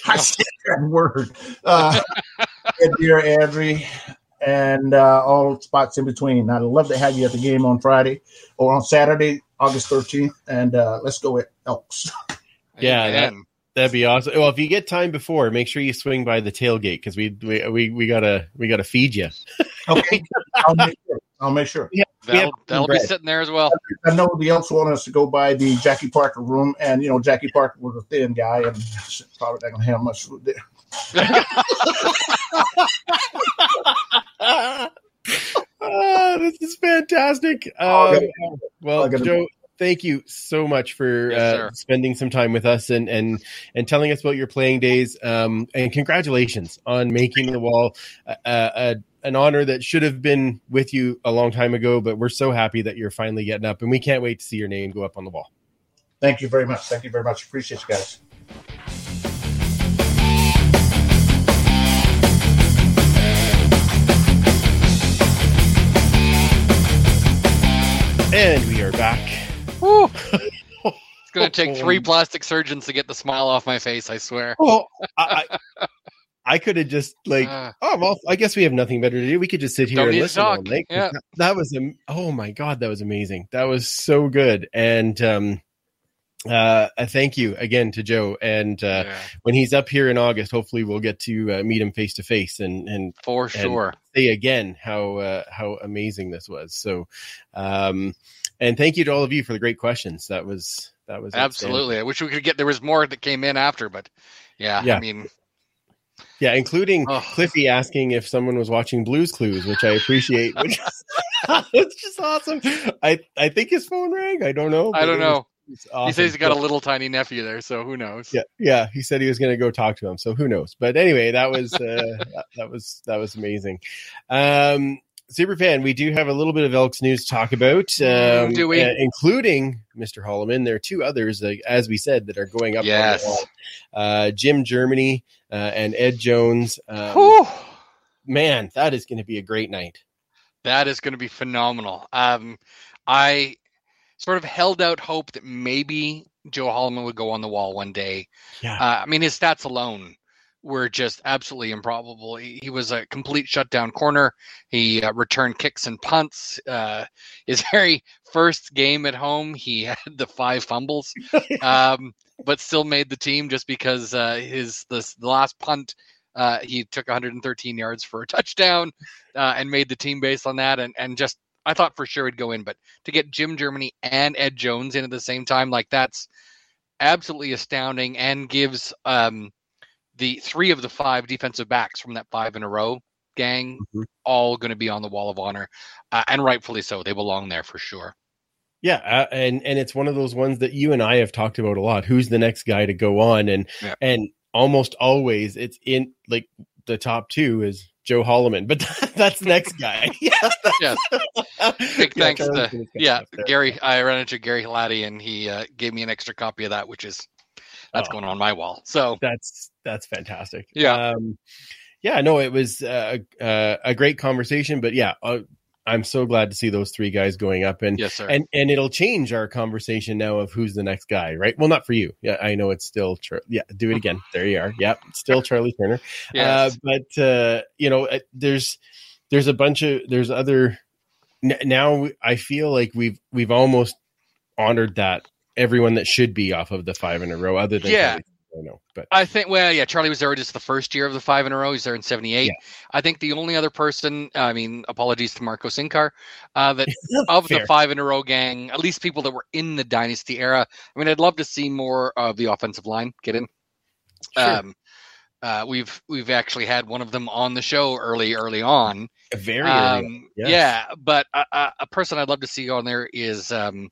I said that word. Uh, Ed Deer, Airdrie, and uh, all spots in between. I'd love to have you at the game on Friday or on Saturday, August 13th. And uh, let's go with Elks. Yeah, that- Amen. That'd be awesome. Well, if you get time before, make sure you swing by the tailgate because we, we we we gotta we gotta feed you. Okay. I'll make sure. I'll make sure. We that'll, that'll be sitting there as well. I know the Elks want us to go by the Jackie Parker room, and you know Jackie Parker was a thin guy, and probably not gonna have much food there. Ah, this is fantastic. Oh, Um, well, I gotta- Joe, thank you so much for Yes, uh, spending some time with us and and and telling us about your playing days. Um, and congratulations on making the wall uh, uh, an honor that should have been with you a long time ago. But we're so happy that you're finally getting up, and we can't wait to see your name go up on the wall. Thank you very much. Thank you very much. Appreciate you guys. And we are back. It's going to take three plastic surgeons to get the smile off my face, I swear. Well, I, I, I could have just like, Uh, oh well, I guess we have nothing better to do. We could just sit here and listen. all night. Yeah. That, that was am- oh my god, that was amazing. That was so good. And um, uh, uh, thank you again to Joe. And uh, yeah, when he's up here in August, hopefully we'll get to uh, meet him face to face and and for sure. say again how uh, how amazing this was. So, um, and thank you to all of you for the great questions. That was that was. Absolutely. I wish we could get, there was more that came in after, but yeah, Yeah. I mean, Yeah, including Oh. Cliffy asking if someone was watching Blues Clues, which I appreciate. Which it's just awesome. I I think his phone rang. I don't know. I don't know. was- awesome. He says he's got a little tiny nephew there, so who knows? yeah, yeah. He said he was going to go talk to him. So who knows? But anyway, that was uh, that, that was that was amazing. Um, super fan, we do have a little bit of Elks news to talk about. Um, Mm, do we? uh, including Mr. Hollimon. There are two others, like, as we said, that are going up. on the Yes. wall. Uh, Jim Germany uh, and Ed Jones. Um, man, that is going to be a great night. That is going to be phenomenal. Um, I sort of held out hope that maybe Joe Hollimon would go on the wall one day. Yeah. Uh, I mean, his stats alone were just absolutely improbable. He, he was a complete shutdown corner. He uh, returned kicks and punts. Uh, his very first game at home, he had the five fumbles, um, but still made the team just because uh, his the, the last punt. Uh, he took 113 yards for a touchdown uh, and made the team based on that. And, and just, I thought for sure he'd go in, but to get Jim Germany and Ed Jones in at the same time, like that's absolutely astounding and gives um, the three of the five defensive backs from that five in a row gang Mhm. all going to be on the wall of honor, uh, and rightfully so. They belong there for sure. Yeah, uh, and and it's one of those ones that you and I have talked about a lot. Who's the next guy to go on? And Yeah. and almost always it's in like the top two is Joe Hollimon, but that's next guy. yeah. Big thanks Charlie's to yeah. Gary. I ran into Gary Laddie, and he uh, gave me an extra copy of that, which is that's Oh. going on my wall. So That's that's fantastic. Yeah. um, yeah. No, it was uh, uh, a great conversation, but yeah, uh, I'm so glad to see those three guys going up and. yes, sir. And and it'll change our conversation now of who's the next guy, right? Well, not for you. Yeah, I know it's still. Char- yeah, do it again. There you are. Yep, still Charlie Turner. yes. Uh, but uh, you know, uh, there's there's a bunch of there's other now. I feel like we've we've almost honored that everyone that should be off of the five in a row, other than Yeah. Charlie, I know, but I think, well, yeah, Charlie was there just the first year of the five in a row. He's there in 78. Yeah. I think the only other person, I mean, apologies to Marco Sinkar, uh, that of Fair. the five in a row gang, at least people that were in the dynasty era. I mean, I'd love to see more of the offensive line get in. Sure. Um, uh, we've we've actually had one of them on the show early early on. very early. Um, yes. Yeah, but a, a, a person I'd love to see on there is um,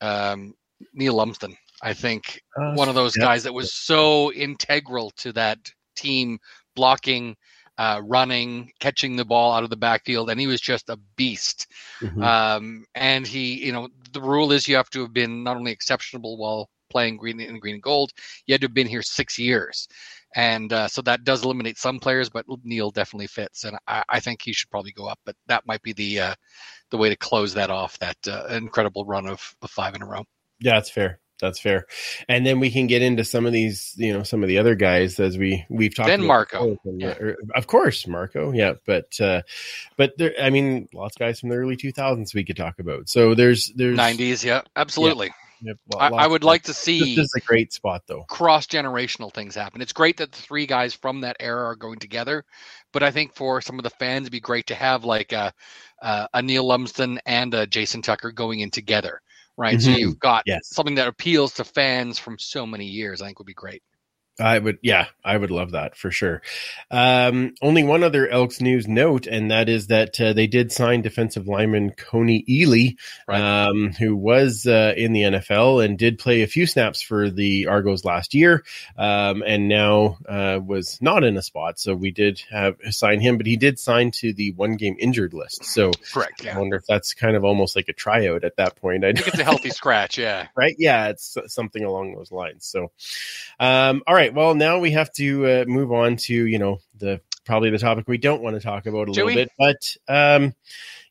um, Neil Lumsden. I think Uh, one of those yeah. guys that was so integral to that team, blocking, uh, running, catching the ball out of the backfield, and he was just a beast. Mhm. Um, and he, you know, the rule is you have to have been not only exceptional while playing green and green and gold, you had to have been here six years. And uh, so that does eliminate some players, but Neil definitely fits, and I, I think he should probably go up. But that might be the uh, the way to close that off. That uh, incredible run of, of five in a row. Yeah, that's fair. That's fair. And then we can get into some of these, you know, some of the other guys as we we've talked. Then Marco. Yeah. or- of course, Marco. Yeah, but uh, but there, I mean, lots of guys from the early 2000s we could talk about. So there's there's Nineties, yeah, absolutely. Yep, lo- I, I would like to see. This is a great spot though. cross generational things happen. It's great that the three guys from that era are going together, but I think for some of the fans, it'd be great to have like uh, uh, a, a, a Neil Lumsden and a Jason Tucker going in together, right? So Mhm. you've got Yes. something that appeals to fans from so many years. I think would be great. I would, yeah, I would love that for sure. Um, only one other Elks news note, and that is that uh, they did sign defensive lineman Kony Ealy, Right. um, who was uh, in the NFL and did play a few snaps for the Argos last year, um, and now uh, was not in a spot. So we did have sign him, but he did sign to the one game injured list. So Correct. I wonder if that's kind of almost like a tryout at that point. I I think it's a healthy scratch. Yeah. right? Yeah, it's something along those lines. So, um, all right. Well, now we have to uh, move on to you know the probably the topic we don't want to talk about a Do little we? bit, but um,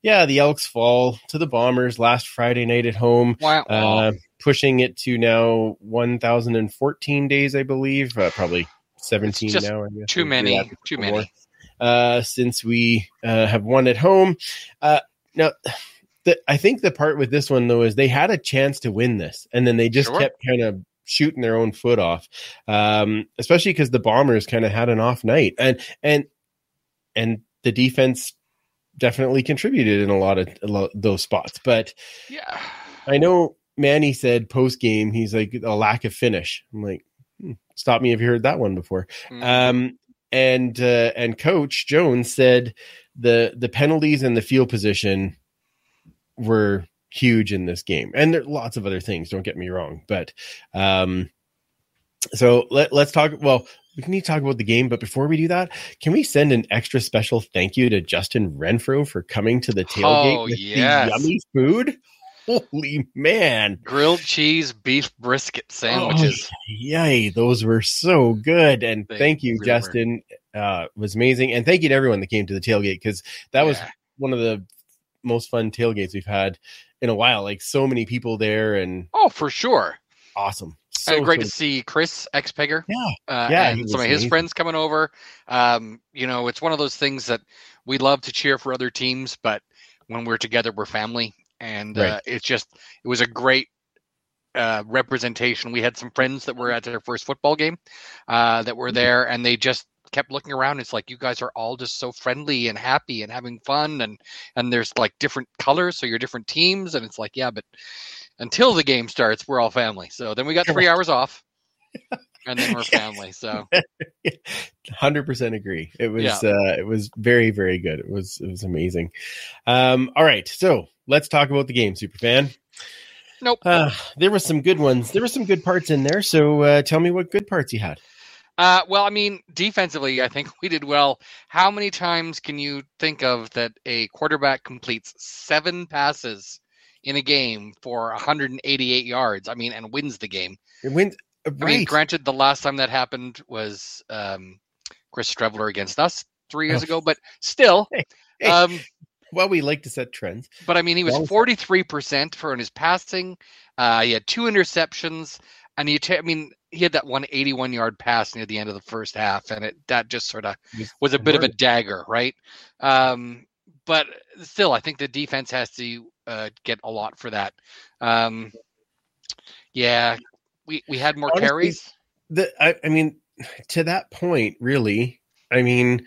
yeah, the Elks fall to the Bombers last Friday night at home, Wow. uh, pushing it to now one thousand and fourteen days, I believe. Uh, probably seventeen just now. I guess. too many. Too many. uh, since we uh, have won at home. Uh, now, the, I think the part with this one though is they had a chance to win this, and then they just Sure. kept kind of shooting their own foot off, um, especially because the Bombers kind of had an off night, and and and the defense definitely contributed in a lot of a lot those spots. But Yeah. I know Manny said post game he's like a lack of finish. I'm like, hmm, stop me if you heard that one before. Mhm. Um, and uh, and Coach Jones said the the penalties and the field position were huge in this game, and there are lots of other things. Don't get me wrong, but um, so let let's talk. Well, we can need to talk about the game, but before we do that, can we send an extra special thank you to Justin Renfro for coming to the tailgate Oh, with yes. the yummy food? Holy man! grilled cheese beef brisket sandwiches. Oh, yay, those were so good. And They thank you, really. Justin. Uh, was amazing. And thank you to everyone that came to the tailgate because that was one of the most fun tailgates we've had in a while. Like so many people there and Oh, for sure. awesome. So and great to see Chris X Pegger. Yeah. uh, Yeah, and some of his amazing. friends coming over. Um, you know, it's one of those things that we love to cheer for other teams, but when we're together, we're family, and uh, it's just it was a great uh, representation. We had some friends that were at their first football game uh, that Mm-hmm. were there, and they just kept looking around. It's like you guys are all just so friendly and happy and having fun, and and there's like different colors, so you're different teams, and it's like yeah, but until the game starts, we're all family. So then we got three hours off. and then we're family. So hundred percent agree. It was Yeah. uh, it was very very good. It was it was amazing. Um, all right, so let's talk about the game, superfan. Nope. Uh, there were some good ones. There were some good parts in there. So uh, tell me what good parts you had. Uh, well, I mean, defensively, I think we did well. How many times can you think of that a quarterback completes seven passes in a game for 188 yards? I mean, and wins the game. It went I mean, granted, the last time that happened was um, Chris Streveler against us three years Oh. ago, but still. Um, well, we like to set trends. but I mean, he was 43% for in his passing. Uh, he had two interceptions, and he, ta- I mean, he had that one 81 yard pass near the end of the first half, and it that just sort of was a bit of a dagger, right? Um, but still, I think the defense has to uh, get a lot for that. Um, yeah, we we had more Honestly, carries. the I, I mean to that point really i mean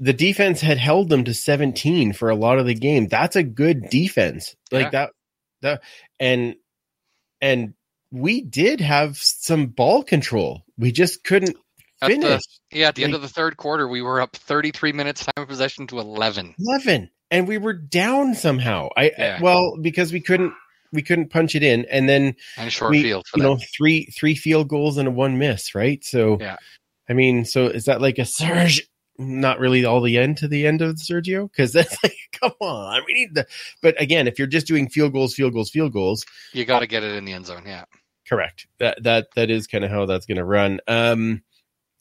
the defense had held them to 17 for a lot of the game that's a good defense like Yeah. that that and and we did have some ball control we just couldn't At the- finish Yeah, at the end of the third quarter, we were up 33 minutes time of possession to 11. 11 and we were down somehow i Yeah. well because we couldn't we couldn't punch it in and then And short we- field you them. know three three field goals and a one miss right so Yeah. i mean so is that like a surge not really all the end to the end of sergio because that's like come on we need the but again if you're just doing field goals field goals field goals you got to get it in the end zone. Yeah. correct that that that is kind of how that's going to run um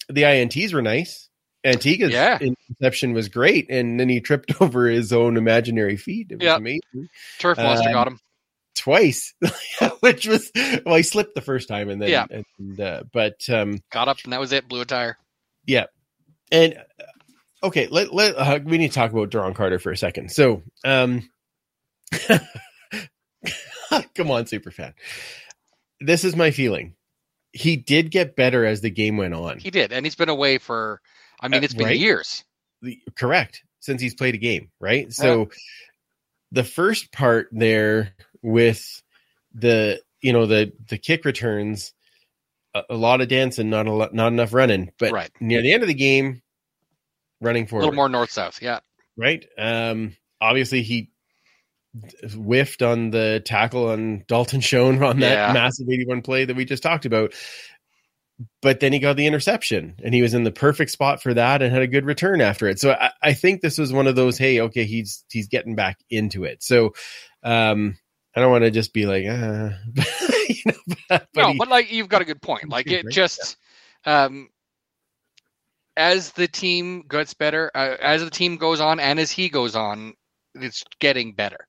the ints were nice Antigua's Yeah. interception was great, and then he tripped over his own imaginary feet. It was Yeah. amazing Turf monster Um, got him. twice, which was well, he slipped the first time, and then Yeah. and, uh, but um, Got up, and that was it. Blew a tire. And uh, okay, let let uh, we need to talk about Duron Carter for a second. So, um, come on, super fan. This is my feeling. He did get better as the game went on. He did, and he's been away for. I mean, Uh, it's been right? years. The- correct since he's played a game, right? So the first part there with the you know the the kick returns, a, a lot of dancing, not a lot, not enough running, but Right. near the end of the game, running for A little more north south. Yeah. right? Um, obviously he whiffed on the tackle on Dalton Schoen on that Yeah. massive 81 play that we just talked about. But then he got the interception and he was in the perfect spot for that and had a good return after it. So I, I think this was one of those, hey, okay, he's he's getting back into it. So um I don't want to just be like, uh, you know, but, but no, he- but like you've got a good point. Like it just, um, as the team gets better, uh, as the team goes on, and as he goes on, it's getting better.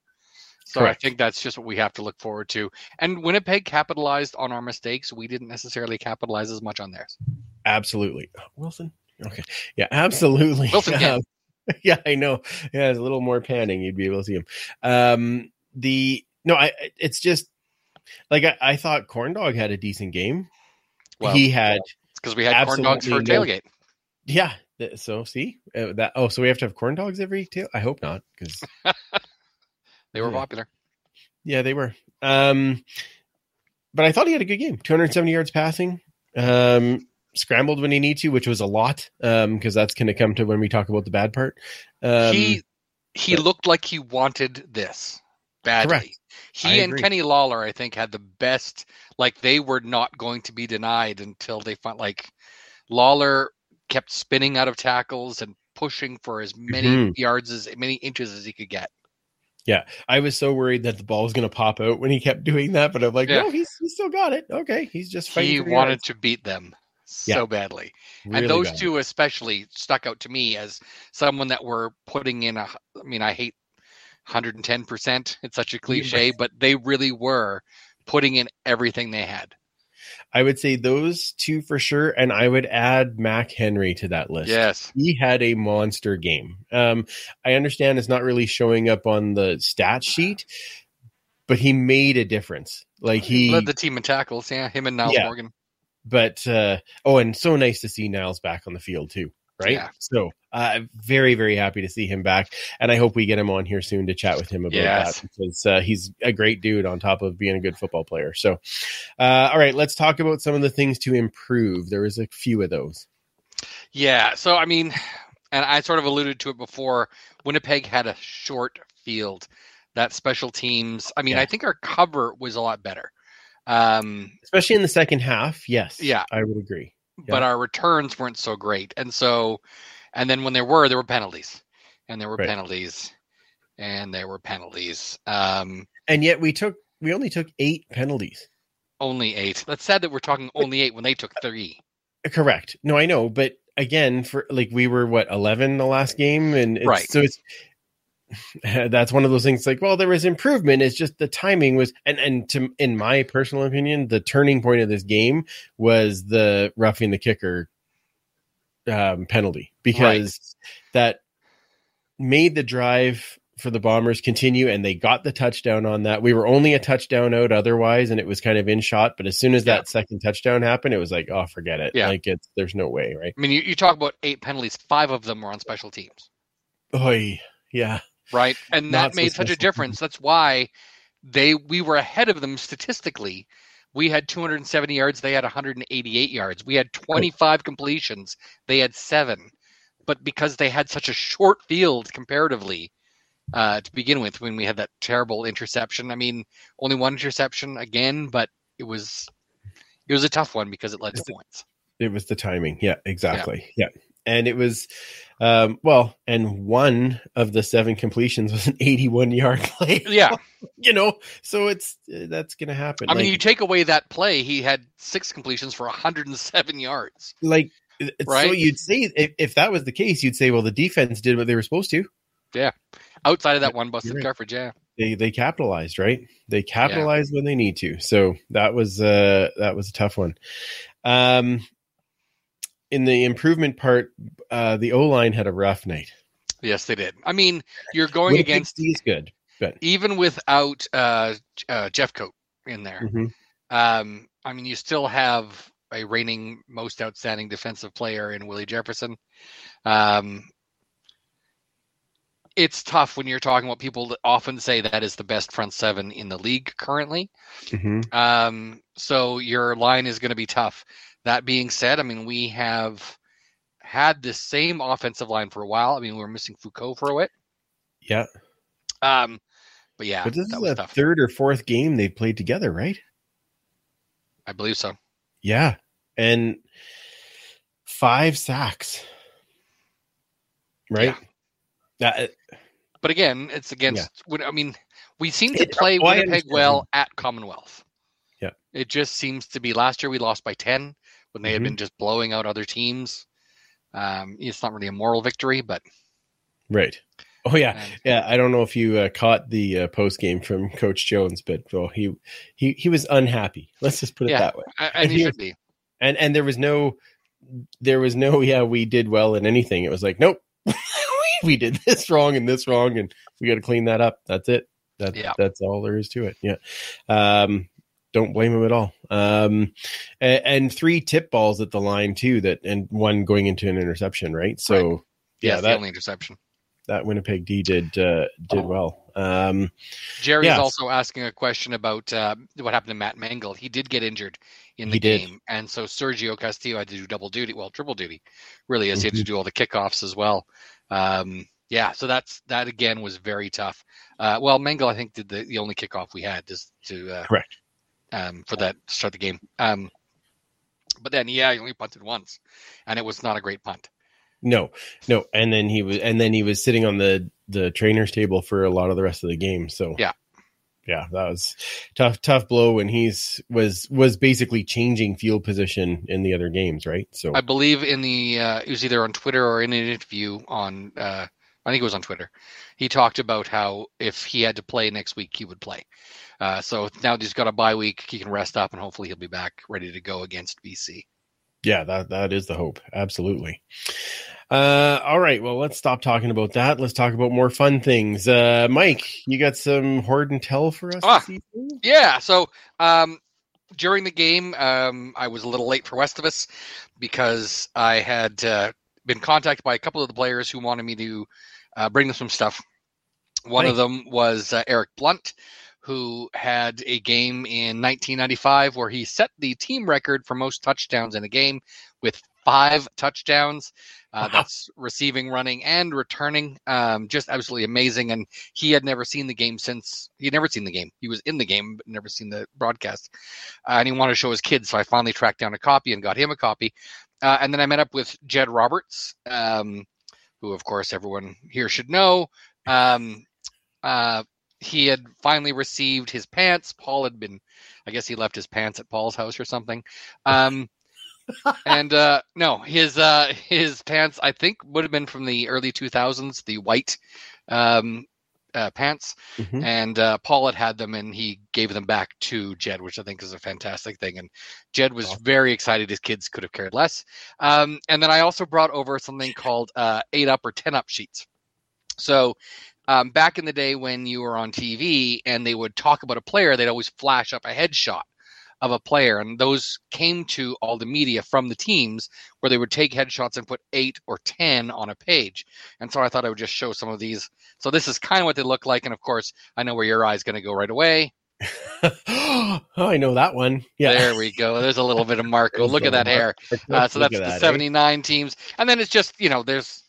So Correct. I think that's just what we have to look forward to. And Winnipeg capitalized on our mistakes. We didn't necessarily capitalize as much on theirs. Absolutely. Wilson? Okay. Yeah, absolutely. Wilson can. Um, yeah, I know. Yeah, it's a little more panning, you'd be able to see him. Um, the no, I it's just like I, I thought Corn Dog had a decent game. Well, he had because we had corn dogs for a absolutely no- tailgate. yeah. So see uh, that oh, so we have to have corn dogs every tail? I hope not, because They were Yeah. popular. yeah, they were. Um, but I thought he had a good game. 270 yards passing. Um, scrambled when he need to, which was a lot. Um, because that's going to come to when we talk about the bad part. Um, he he but- looked like he wanted this badly. Correct. He and. Kenny Lawler, I think, had the best. Like they were not going to be denied until they found like Lawler kept spinning out of tackles and pushing for as many Mhm. yards as many inches as he could get. Yeah, I was so worried that the ball was going to pop out when he kept doing that, but I'm like, Yeah. no, he's, he's still got it. Okay, he's just fighting. He wanted yards. to beat them so Yeah. badly. Really and those bad. two especially stuck out to me as someone that were putting in a i mean i hate 110% it's such a cliche but they really were putting in everything they had I would say those two for sure, and I would add Mac Henry to that list. yes he had a monster game. Um, I understand it's not really showing up on the stat sheet, but he made a difference. Like he, led the team in tackles yeah him and nyles Yeah. morgan but uh, oh, and so nice to see Nyles back on the field too. Right? Yeah. So uh, very, very happy to see him back, and I hope we get him on here soon to chat with him about Yes. that because uh, he's a great dude on top of being a good football player. So, uh, all right, let's talk about some of the things to improve. There was a few of those. Yeah. So I mean, and I sort of alluded to it before. Winnipeg had a short field. That special teams. I mean, Yeah. I think our cover was a lot better. Um, especially in the second half. Yes, Yeah. I would agree. But our returns weren't so great. And so, and then when there were, there were penalties, and there were Right. penalties, and there were penalties. Um, And yet we took we only took eight penalties. only eight. That's sad that we're talking only eight when they took three. Correct. No, I know, but again, for like we were what eleven the last game, and it's, Right. So it's that's one of those things. Like, well, there was improvement. It's just the timing was, and and to in my personal opinion, the turning point of this game was the roughing the kicker um, penalty because that made the drive for the Bombers continue, and they got the touchdown on that. We were only a touchdown out otherwise, and it was kind of in shot. But as soon as Yeah. that second touchdown happened, it was like, oh, forget it. Yeah. Like it's there's no way, right? I mean, you, you talk about eight penalties. Five of them were on special teams. Oy, yeah, right? And that made such a difference. That's why they we were ahead of them statistically. We had 270 yards, they had 188 yards. We had 25 completions, they had 7. But because they had such a short field comparatively uh, to begin with when we had that terrible interception. I mean, only one interception again, but it was it was a tough one because it led to points. it was the timing. Yeah, exactly. Yeah, and it was, um, well, and one of the seven completions was an 81 yard play. Yeah. you know, so it's uh, that's gonna happen. I mean, you take away that play, he had 6 completions for 107 yards. like it's so you'd say if, if that was the case, you'd say, well, the defense did what they were supposed to. Yeah. Outside of that one busted right. coverage, yeah. They they capitalized, right? They capitalized when they need to. So that was uh that was a tough one. Um, in the improvement part, uh, the O line had a rough night. Yes, they did. I mean, you're going against is good. even without uh, uh, Jeffcoat in there. Mhm. Um, I mean, you still have a reigning most outstanding defensive player in Willie Jefferson. Um, it's tough when you're talking about people that often say that is the best front seven in the league currently. Mhm. Um, so your line is going to be tough. That being said, I mean, we have had the same offensive line for a while. I mean, we were missing Foucault for a bit. Yeah, Um, but yeah, but this is the third or fourth game they've played together, right? I believe so. Yeah, and five sacks, right? That, But again, it's against. when- I mean, we seem to It- play oh, Winnipeg well at Commonwealth. Yeah. It just seems to be. Last year we lost by ten when they had Mhm. been just blowing out other teams. Um, it's not really a moral victory, but right. Oh yeah, um, yeah. I don't know if you uh, caught the uh, post game from Coach Jones, but well, he he he was unhappy. Let's just put it Yeah. that way. I- And and he he should be. And and there was no, there was no. Yeah, we did well in anything. It was like, nope, we did this wrong and this wrong, and we got to clean that up. That's it. That's Yeah. that's all there is to it. Yeah. Um, don't blame him at all. Um, and, and three tip balls at the line too. That and one going into an interception. Right. So Yeah, yeah, the that only interception. that Winnipeg D did uh, did well. Um, Jerry Yes. is also asking a question about uh, what happened to Matt Mangle. He did get injured in the He did. game, and so Sergio Castillo had to do double duty. Well, triple duty, really, as he had Mm-hmm. to do all the kickoffs as well. Um, yeah, so that's that again was very tough. Uh, well, Mangle, I think, did the, the only kickoff we had just to uh, Correct. Um, for that to start the game. Um, but then, yeah, he only punted once, and it was not a great punt. no, no, and then he was and then he was sitting on the the trainer's table for a lot of the rest of the game. So Yeah. yeah, that was tough tough blow when he's was was basically changing field position in the other games, right? So I believe in the uh, it was either on Twitter or in an interview on uh, I think it was on Twitter. He talked about how if he had to play next week, he would play. Uh, so now that he's got a bye week, he can rest up and hopefully he'll be back ready to go against BC. yeah, that that is the hope. Absolutely. Uh, all right, well, let's stop talking about that. Let's talk about more fun things. Uh, Mike, you got some Horde and Tell for us Ah. Yeah. So um, during the game, um, I was a little late for West of Us because I had uh, been contacted by a couple of the players who wanted me to uh, bring them some stuff. One Nice. of them was uh, Eric Blunt, who had a game in 1995 where he set the team record for most touchdowns in a game with five touchdowns. Uh, Wow. that's receiving, running, and returning. Um, just absolutely amazing. And he had never seen the game since he'd never seen the game. He was in the game, but never seen the broadcast. Uh, and he wanted to show his kids. So I finally tracked down a copy and got him a copy. Uh, and then I met up with Jed Roberts, um, who, of course, everyone here should know. Um, uh, he had finally received his pants. Paul had been, I guess he left his pants at Paul's house or something. Um, and uh, no, his uh, his pants I think would have been from the early 2000s, the white um, uh, pants. Mhm. And uh, Paul had had them, and he gave them back to Jed, which I think is a fantastic thing. And Jed was Awesome. very excited. His kids could have cared less. Um, and then I also brought over something called uh, eight up or ten up sheets. So um, back in the day when you were on TV and they would talk about a player, they'd always flash up a headshot of a player, and those came to all the media from the teams where they would take headshots and put eight or ten on a page. And so I thought I would just show some of these. So this is kind of what they look like, and of course I know where your eye's going to go right away. oh, I know that one. Yeah. There we go. There's a little bit of Marco. Look at that hair. Uh, so at that's the that, eh? 79 teams, and then it's just you know there's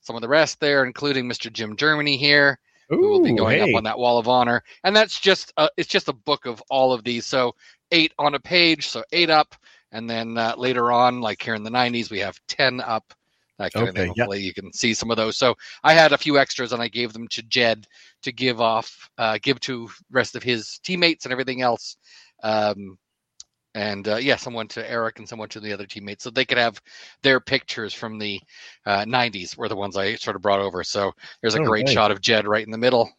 some of the rest there, including Mr. Jim Germany here. Who will be going hey. up on that wall of honor. And that's just uh, it's just a book of all of these. So eight on a page so eight up. And then uh, later on like here in the 90s we have 10 up. That kind of Okay, thing yeah. hopefully you can see some of those. So i had a few extras and i gave them to jed to give off uh, give to rest of his teammates and everything else. Um, and uh, yeah someone to eric and someone to the other teammates so they could have their pictures from the uh, 90s were the ones i sort of brought over so there's a Oh, great nice. shot of jed right in the middle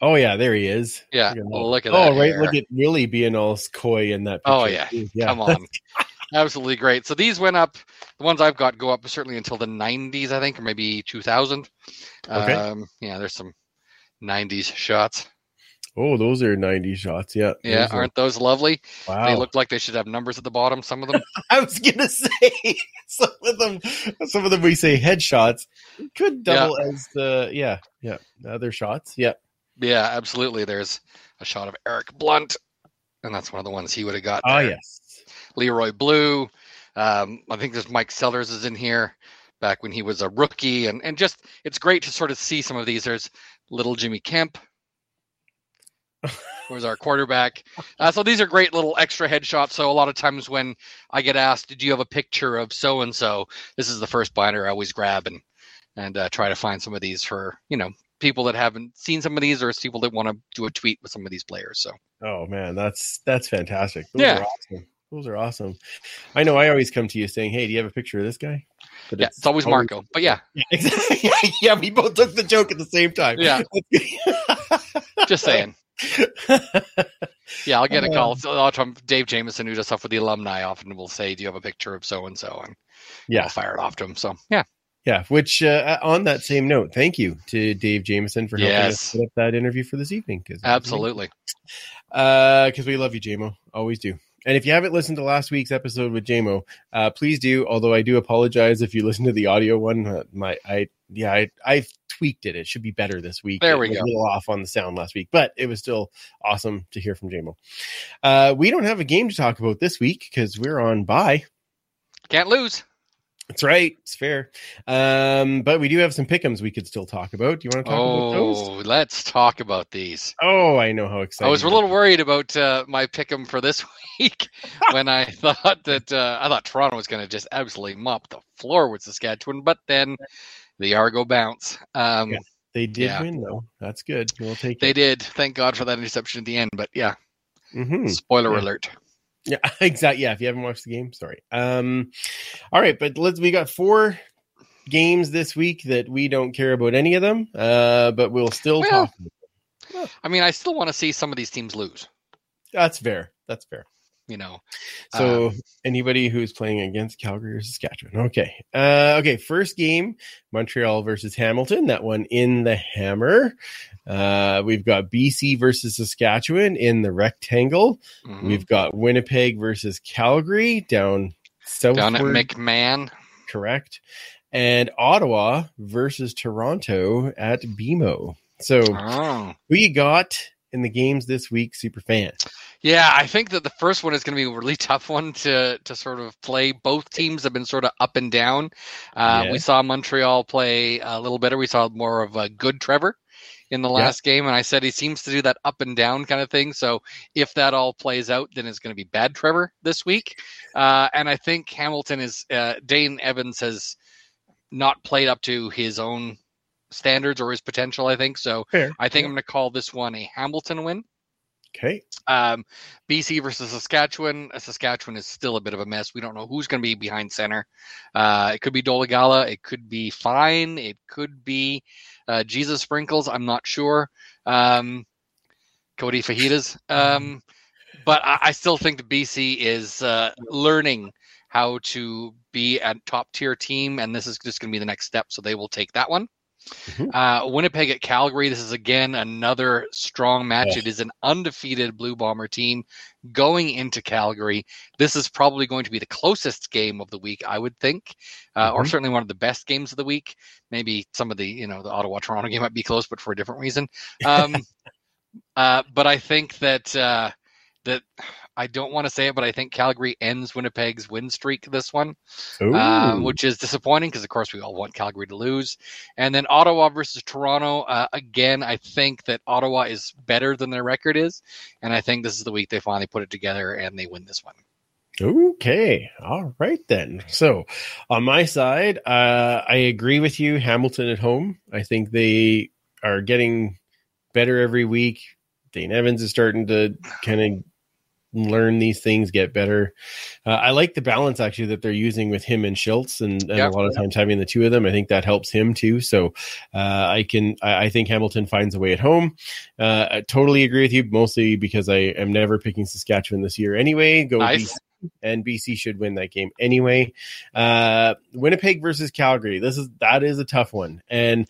Oh yeah, there he is. yeah, Look at that. look at oh, that. right. hair. Look at Willie being all coy in that. Oh, picture. yeah. Come on. Absolutely great. So these went up. The ones I've got go up certainly until the 90s, I think, or maybe 2000. Okay. Um, yeah, there's some 90s shots. Oh, those are 90 shots. Yeah. Yeah, Those are- aren't those lovely? wow. They look like they should have numbers at the bottom. Some of them. I was gonna say some of them. Some of them we say headshots could double as the yeah yeah the other shots. Yeah. yeah, absolutely. There's a shot of Eric Blount, and that's one of the ones he would have got. Oh yes. Leroy Blugh. Um, I think there's Mike Sellers is in here back when he was a rookie, and and just it's great to sort of see some of these. There's little Jimmy Kemp, was our quarterback. Uh, so these are great little extra headshots. So a lot of times when I get asked, "Do you have a picture of so and so?" This is the first binder I always grab and and uh, try to find some of these for you know people that haven't seen some of these or people that want to do a tweet with some of these players. So Oh man, that's that's fantastic. Those Yeah. are awesome. Those are awesome. I know. I always come to you saying, "Hey, do you have a picture of this guy?" But yeah, it's always Marco. But yeah, Yeah, exactly. yeah, we both took the joke at the same time. Yeah. just saying. Yeah, I'll get a call. So, uh, from Dave Jameson, who does stuff with the alumni, often will say, "Do you have a picture of so and so?" And Yeah. I'll fire it off to him. So yeah, Yeah, which uh, on that same note, thank you to Dave Jameson for helping us set up that interview for this evening. Cause absolutely. because we love you, JMO. Always do. And if you haven't listened to last week's episode with JMO, uh, please do. Although I do apologize if you listen to the audio one. Uh, my, I, yeah, I, I tweaked it. It should be better this week. There It we was go. A little off on the sound last week, but it was still awesome to hear from JMO. Uh, we don't have a game to talk about this week because we're on bye. Can't lose. That's right. It's fair. Um, but we do have some pickums we could still talk about. Do you want to talk about those? Oh, let's talk about these. Oh, I know how excited. I was a little worried about uh, my pickum for this week when I thought that uh, I thought Toronto was going to just absolutely mop the floor with Saskatchewan, but then the Argo bounce. Um, Yeah. They did Yeah. win though. That's good. We'll take They it. did. Thank God for that interception at the end. But yeah, hmm spoiler Yeah. alert. Yeah, exactly. Yeah, if you haven't watched the game, sorry. Um, all right, but let's. We got four games this week that we don't care about any of them. Uh, but we'll still Well, talk. I mean, I still want to see some of these teams lose. That's fair. That's fair. You know, So Um, anybody who's playing against Calgary or Saskatchewan. Okay. Uh, okay. First game, Montreal versus Hamilton. That one in the hammer. Uh, we've got BC versus Saskatchewan in the rectangle. mhm. We've got Winnipeg versus Calgary down southward. down at McMahon. correct. and Ottawa versus Toronto at BMO. So, Oh. you got in the games this week, super fan? Yeah, I think that the first one is going to be a really tough one to to sort of play. Both teams have been sort of up and down. Uh, Yeah. We saw Montreal play a little better. We saw more of a good Trevor in the last game, and I said he seems to do that up and down kind of thing. So if that all plays out, then it's going to be bad Trevor this week. Uh, and I think Hamilton is uh, Dane Evans has not played up to his own standards or his potential. I think so. Fair. I think I'm going to call this one a Hamilton win. Okay. Um, BC versus Saskatchewan. Uh, Saskatchewan is still a bit of a mess. We don't know who's going to be behind center. Uh, it could be Dolegala. It could be Fine. It could be uh, Jesus Sprinkles. I'm not sure. Um, Cody Fajitas. Um, but I, I still think the BC is uh, learning how to be a top tier team, and this is just going to be the next step. So they will take that one. Mhm. Uh, Winnipeg at Calgary. This is again another strong match. Yeah. It is an undefeated Blue Bomber team going into Calgary. This is probably going to be the closest game of the week, I would think, uh, or Mhm. certainly one of the best games of the week. Maybe some of the, you know, the Ottawa Toronto game might be close, but for a different reason. Um, uh, but I think that uh, that I don't want to say it, but I think Calgary ends Winnipeg's win streak this one um, which is disappointing because, of course, we all want Calgary to lose. And then Ottawa versus Toronto. Uh, again, I think that Ottawa is better than their record is, and I think this is the week they finally put it together and they win this one. Okay. All right then. So on my side, uh, I agree with you. Hamilton at home. I think they are getting better every week. Dane Evans is starting to kind of learn these things, get better. Uh, I like the balance actually that they're using with him and Shiltz, and, and Yeah. a lot of times having the two of them. I think that helps him too. So uh, I can, I, I think Hamilton finds a way at home. Uh, I totally agree with you, mostly because I am never picking Saskatchewan this year anyway. Go Nice. BC and BC should win that game anyway. Uh, Winnipeg versus Calgary. This is that is a tough one, and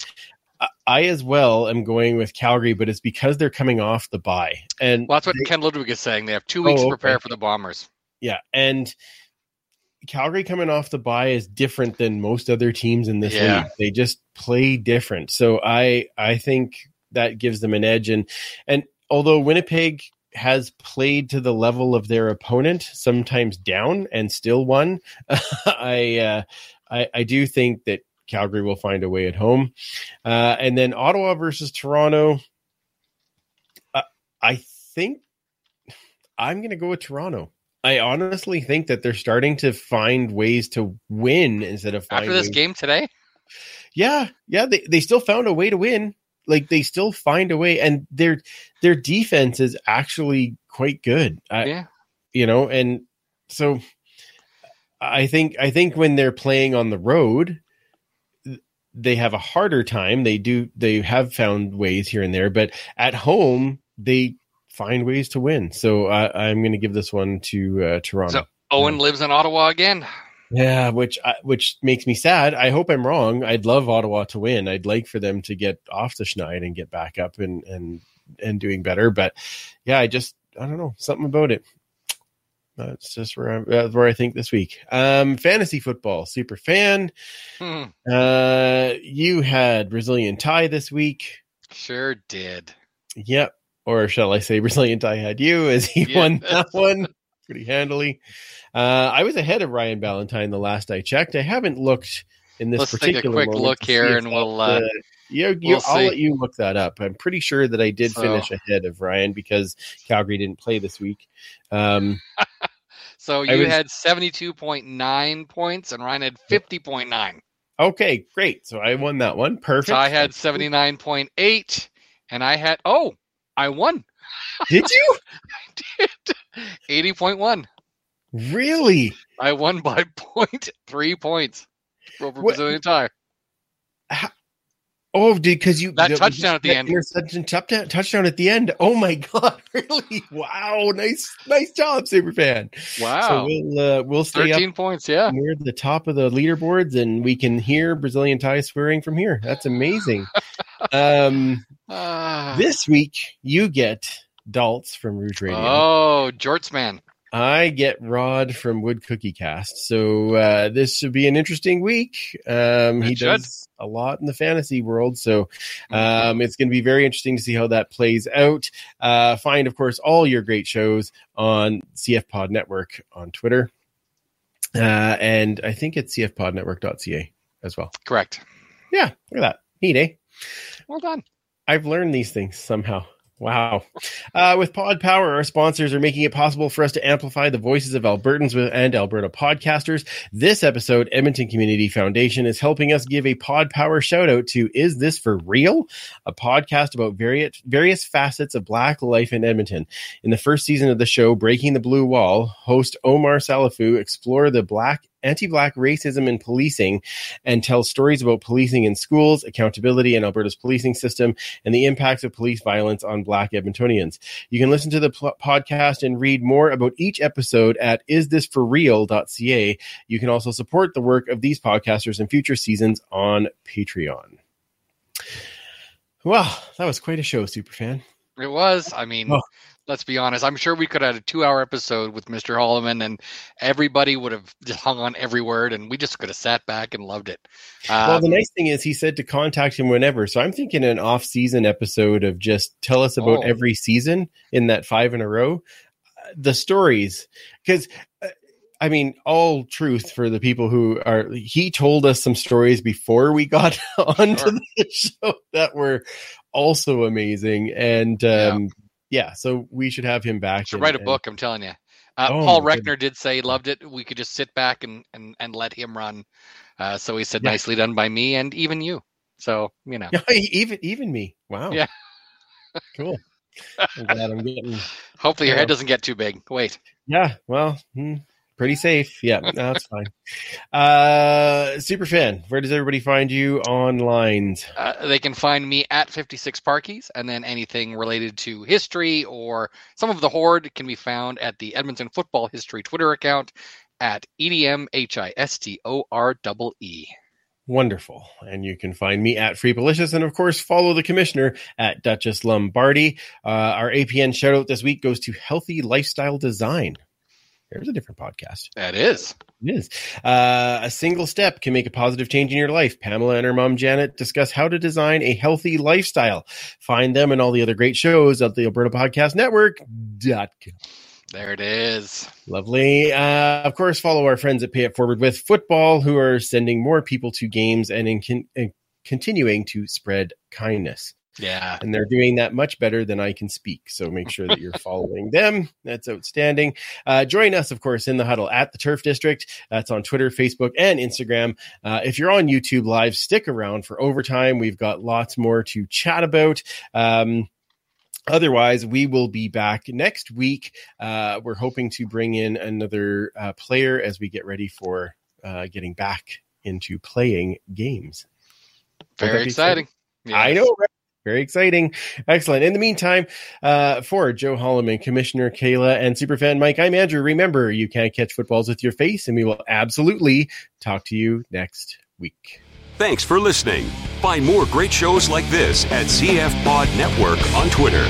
I, as well am going with Calgary, but it's because they're coming off the bye, and Well, that's what they- Ken Ludwig is saying. They have two weeks Oh, to prepare okay. for the Bombers. yeah, and Calgary coming off the bye is different than most other teams in this Yeah. league. They just play different. So I I think that gives them an edge. And and although Winnipeg has played to the level of their opponent, sometimes down and still won, I uh, I, I do think that Calgary will find a way at home. Uh, and then Ottawa versus Toronto. Uh, I think I'm going to go with Toronto. I honestly think that they're starting to find ways to win instead of After this game today, Yeah, yeah, they, they still found a way to win. Like they still find a way, and their their defense is actually quite good. I, yeah, you know, and so I think I think when they're playing on the road, they have a harder time. They do they have found ways here and there, but at home they find ways to win. So I, I'm going to give this one to uh, Toronto. So- Owen lives in Ottawa again. Yeah, which I, which makes me sad. I hope I'm wrong. I'd love Ottawa to win. I'd like for them to get off the schneid and get back up and and and doing better. But yeah, I just I don't know something about it. That's just where I'm, that's where I think this week. Um, fantasy football, super fan. Hmm, Uh, you had Brazilian tie this week. sure did. Yep. Or shall I say Brazilian tie had you as he Yeah. won that one pretty handily. Uh, I was ahead of Ryan Ballantyne the last I checked. I haven't looked in this Let's take a quick look here and we'll, that, uh, you, you, we'll I'll see. let you look that up. I'm pretty sure that I did So- finish ahead of Ryan because Calgary didn't play this week. Um, So you was- had seventy-two point nine points, and Ryan had fifty point nine. okay, great. So I won that one. Perfect. So I had seventy-nine point eight, and I had oh, I won. Did you I did. Eighty point one. really? I won by point three points over Brazilian tie. Oh, did because you That touchdown at the end. interception touchdown, touchdown at the end. Oh my god! Really? Wow! Nice, nice job, Superfan. So Wow, we'll uh, we'll stay up thirteen points. Yeah. near the top of the leaderboards, and we can hear Brazilian tie swearing from here. That's amazing. um, Ah. this week you get Daltz from Rouge Radio. oh, Jorts man. I get Rod from Wood Cookie Cast. So uh, this should be an interesting week. Um, he should. does a lot in the fantasy world. So um, it's going to be very interesting to see how that plays out. Uh, find, of course, all your great shows on CF Pod Network on Twitter. Uh, and I think it's cfpodnetwork.ca as well. Correct. Yeah, look at that. Neat, eh? Well done. I've learned these things somehow. Wow. Uh, with Pod Power, our sponsors are making it possible for us to amplify the voices of Albertans and Alberta podcasters. This episode, Edmonton Community Foundation is helping us give a Pod Power shout out to Is This For Real? A podcast about various, various facets of Black life in Edmonton. In the first season of the show, Breaking the Blue Wall, host Omar Salafu explore the black anti-black racism in policing and tell stories about policing in schools, accountability in Alberta's policing system, and the impacts of police violence on Black Edmontonians. You can listen to the pl- podcast and read more about each episode at isthisforreal.ca. You can also support the work of these podcasters in future seasons on Patreon. Well, that was quite a show, Superfan. It was. I mean, Oh. Let's be honest. I'm sure we could have had a two hour episode with Mr. Hollimon and everybody would have just hung on every word and we just could have sat back and loved it. well, Um, the nice thing is he said to contact him whenever. So I'm thinking an off-season episode of just tell us about Oh. every season in that five in a row. Uh, The stories, because uh, I mean, all truth for the people who are. He told us some stories before we got onto Sure. the show that were also amazing, and um, yeah. So we should have him back. should and- write a and- book, I'm telling you. Uh, Oh, Paul Reckner did say he loved it. We could just sit back and, and, and let him run. Uh, so he said, Yeah. nicely done by me and even you. So, you know, Yeah, even even me. Wow. Yeah. cool. I'm glad I'm getting hopefully your Yeah. head doesn't get too big. Wait. Yeah, well, hmm, pretty safe. Yeah, no, that's fine. Uh, super fan. Where does everybody find you online? Uh, they can find me at 56 Parkies, and then anything related to history or some of the Horde can be found at the Edmonton Football History Twitter account at E EDMHISTOREE. Wonderful. And you can find me at Free Policious, and of course, follow the commissioner at Duchess Lombardi. Uh, our APN shout out this week goes to Healthy Lifestyle Design. There's a different podcast. That is. It is. Uh, a single step can make a positive change in your life. Pamela and her mom Janet discuss how to design a healthy lifestyle. Find them and all the other great shows at the Alberta Podcast Network.com. There it is. Lovely. Uh, of course, follow our friends at Pay It Forward with Football, who are sending more people to games and, in con- and continuing to spread kindness. Yeah. And they're doing that much better than I can speak. So make sure that you're following them. That's outstanding. Uh, join us, of course, in the huddle at the Turf District. That's on Twitter, Facebook, and Instagram. Uh, if you're on YouTube Live, stick around for overtime. We've got lots more to chat about. Um, Otherwise, we will be back next week. Uh, we're hoping to bring in another uh, player as we get ready for uh, getting back into playing games. Very exciting. I know. right? Very exciting. Excellent. In the meantime, uh, for Joe Hollimon, Commissioner Kayla, and Superfan Mike, I'm Andrew. Remember, you can't catch footballs with your face, and we will absolutely talk to you next week. Thanks for listening. Find more great shows like this at CF Pod Network on Twitter.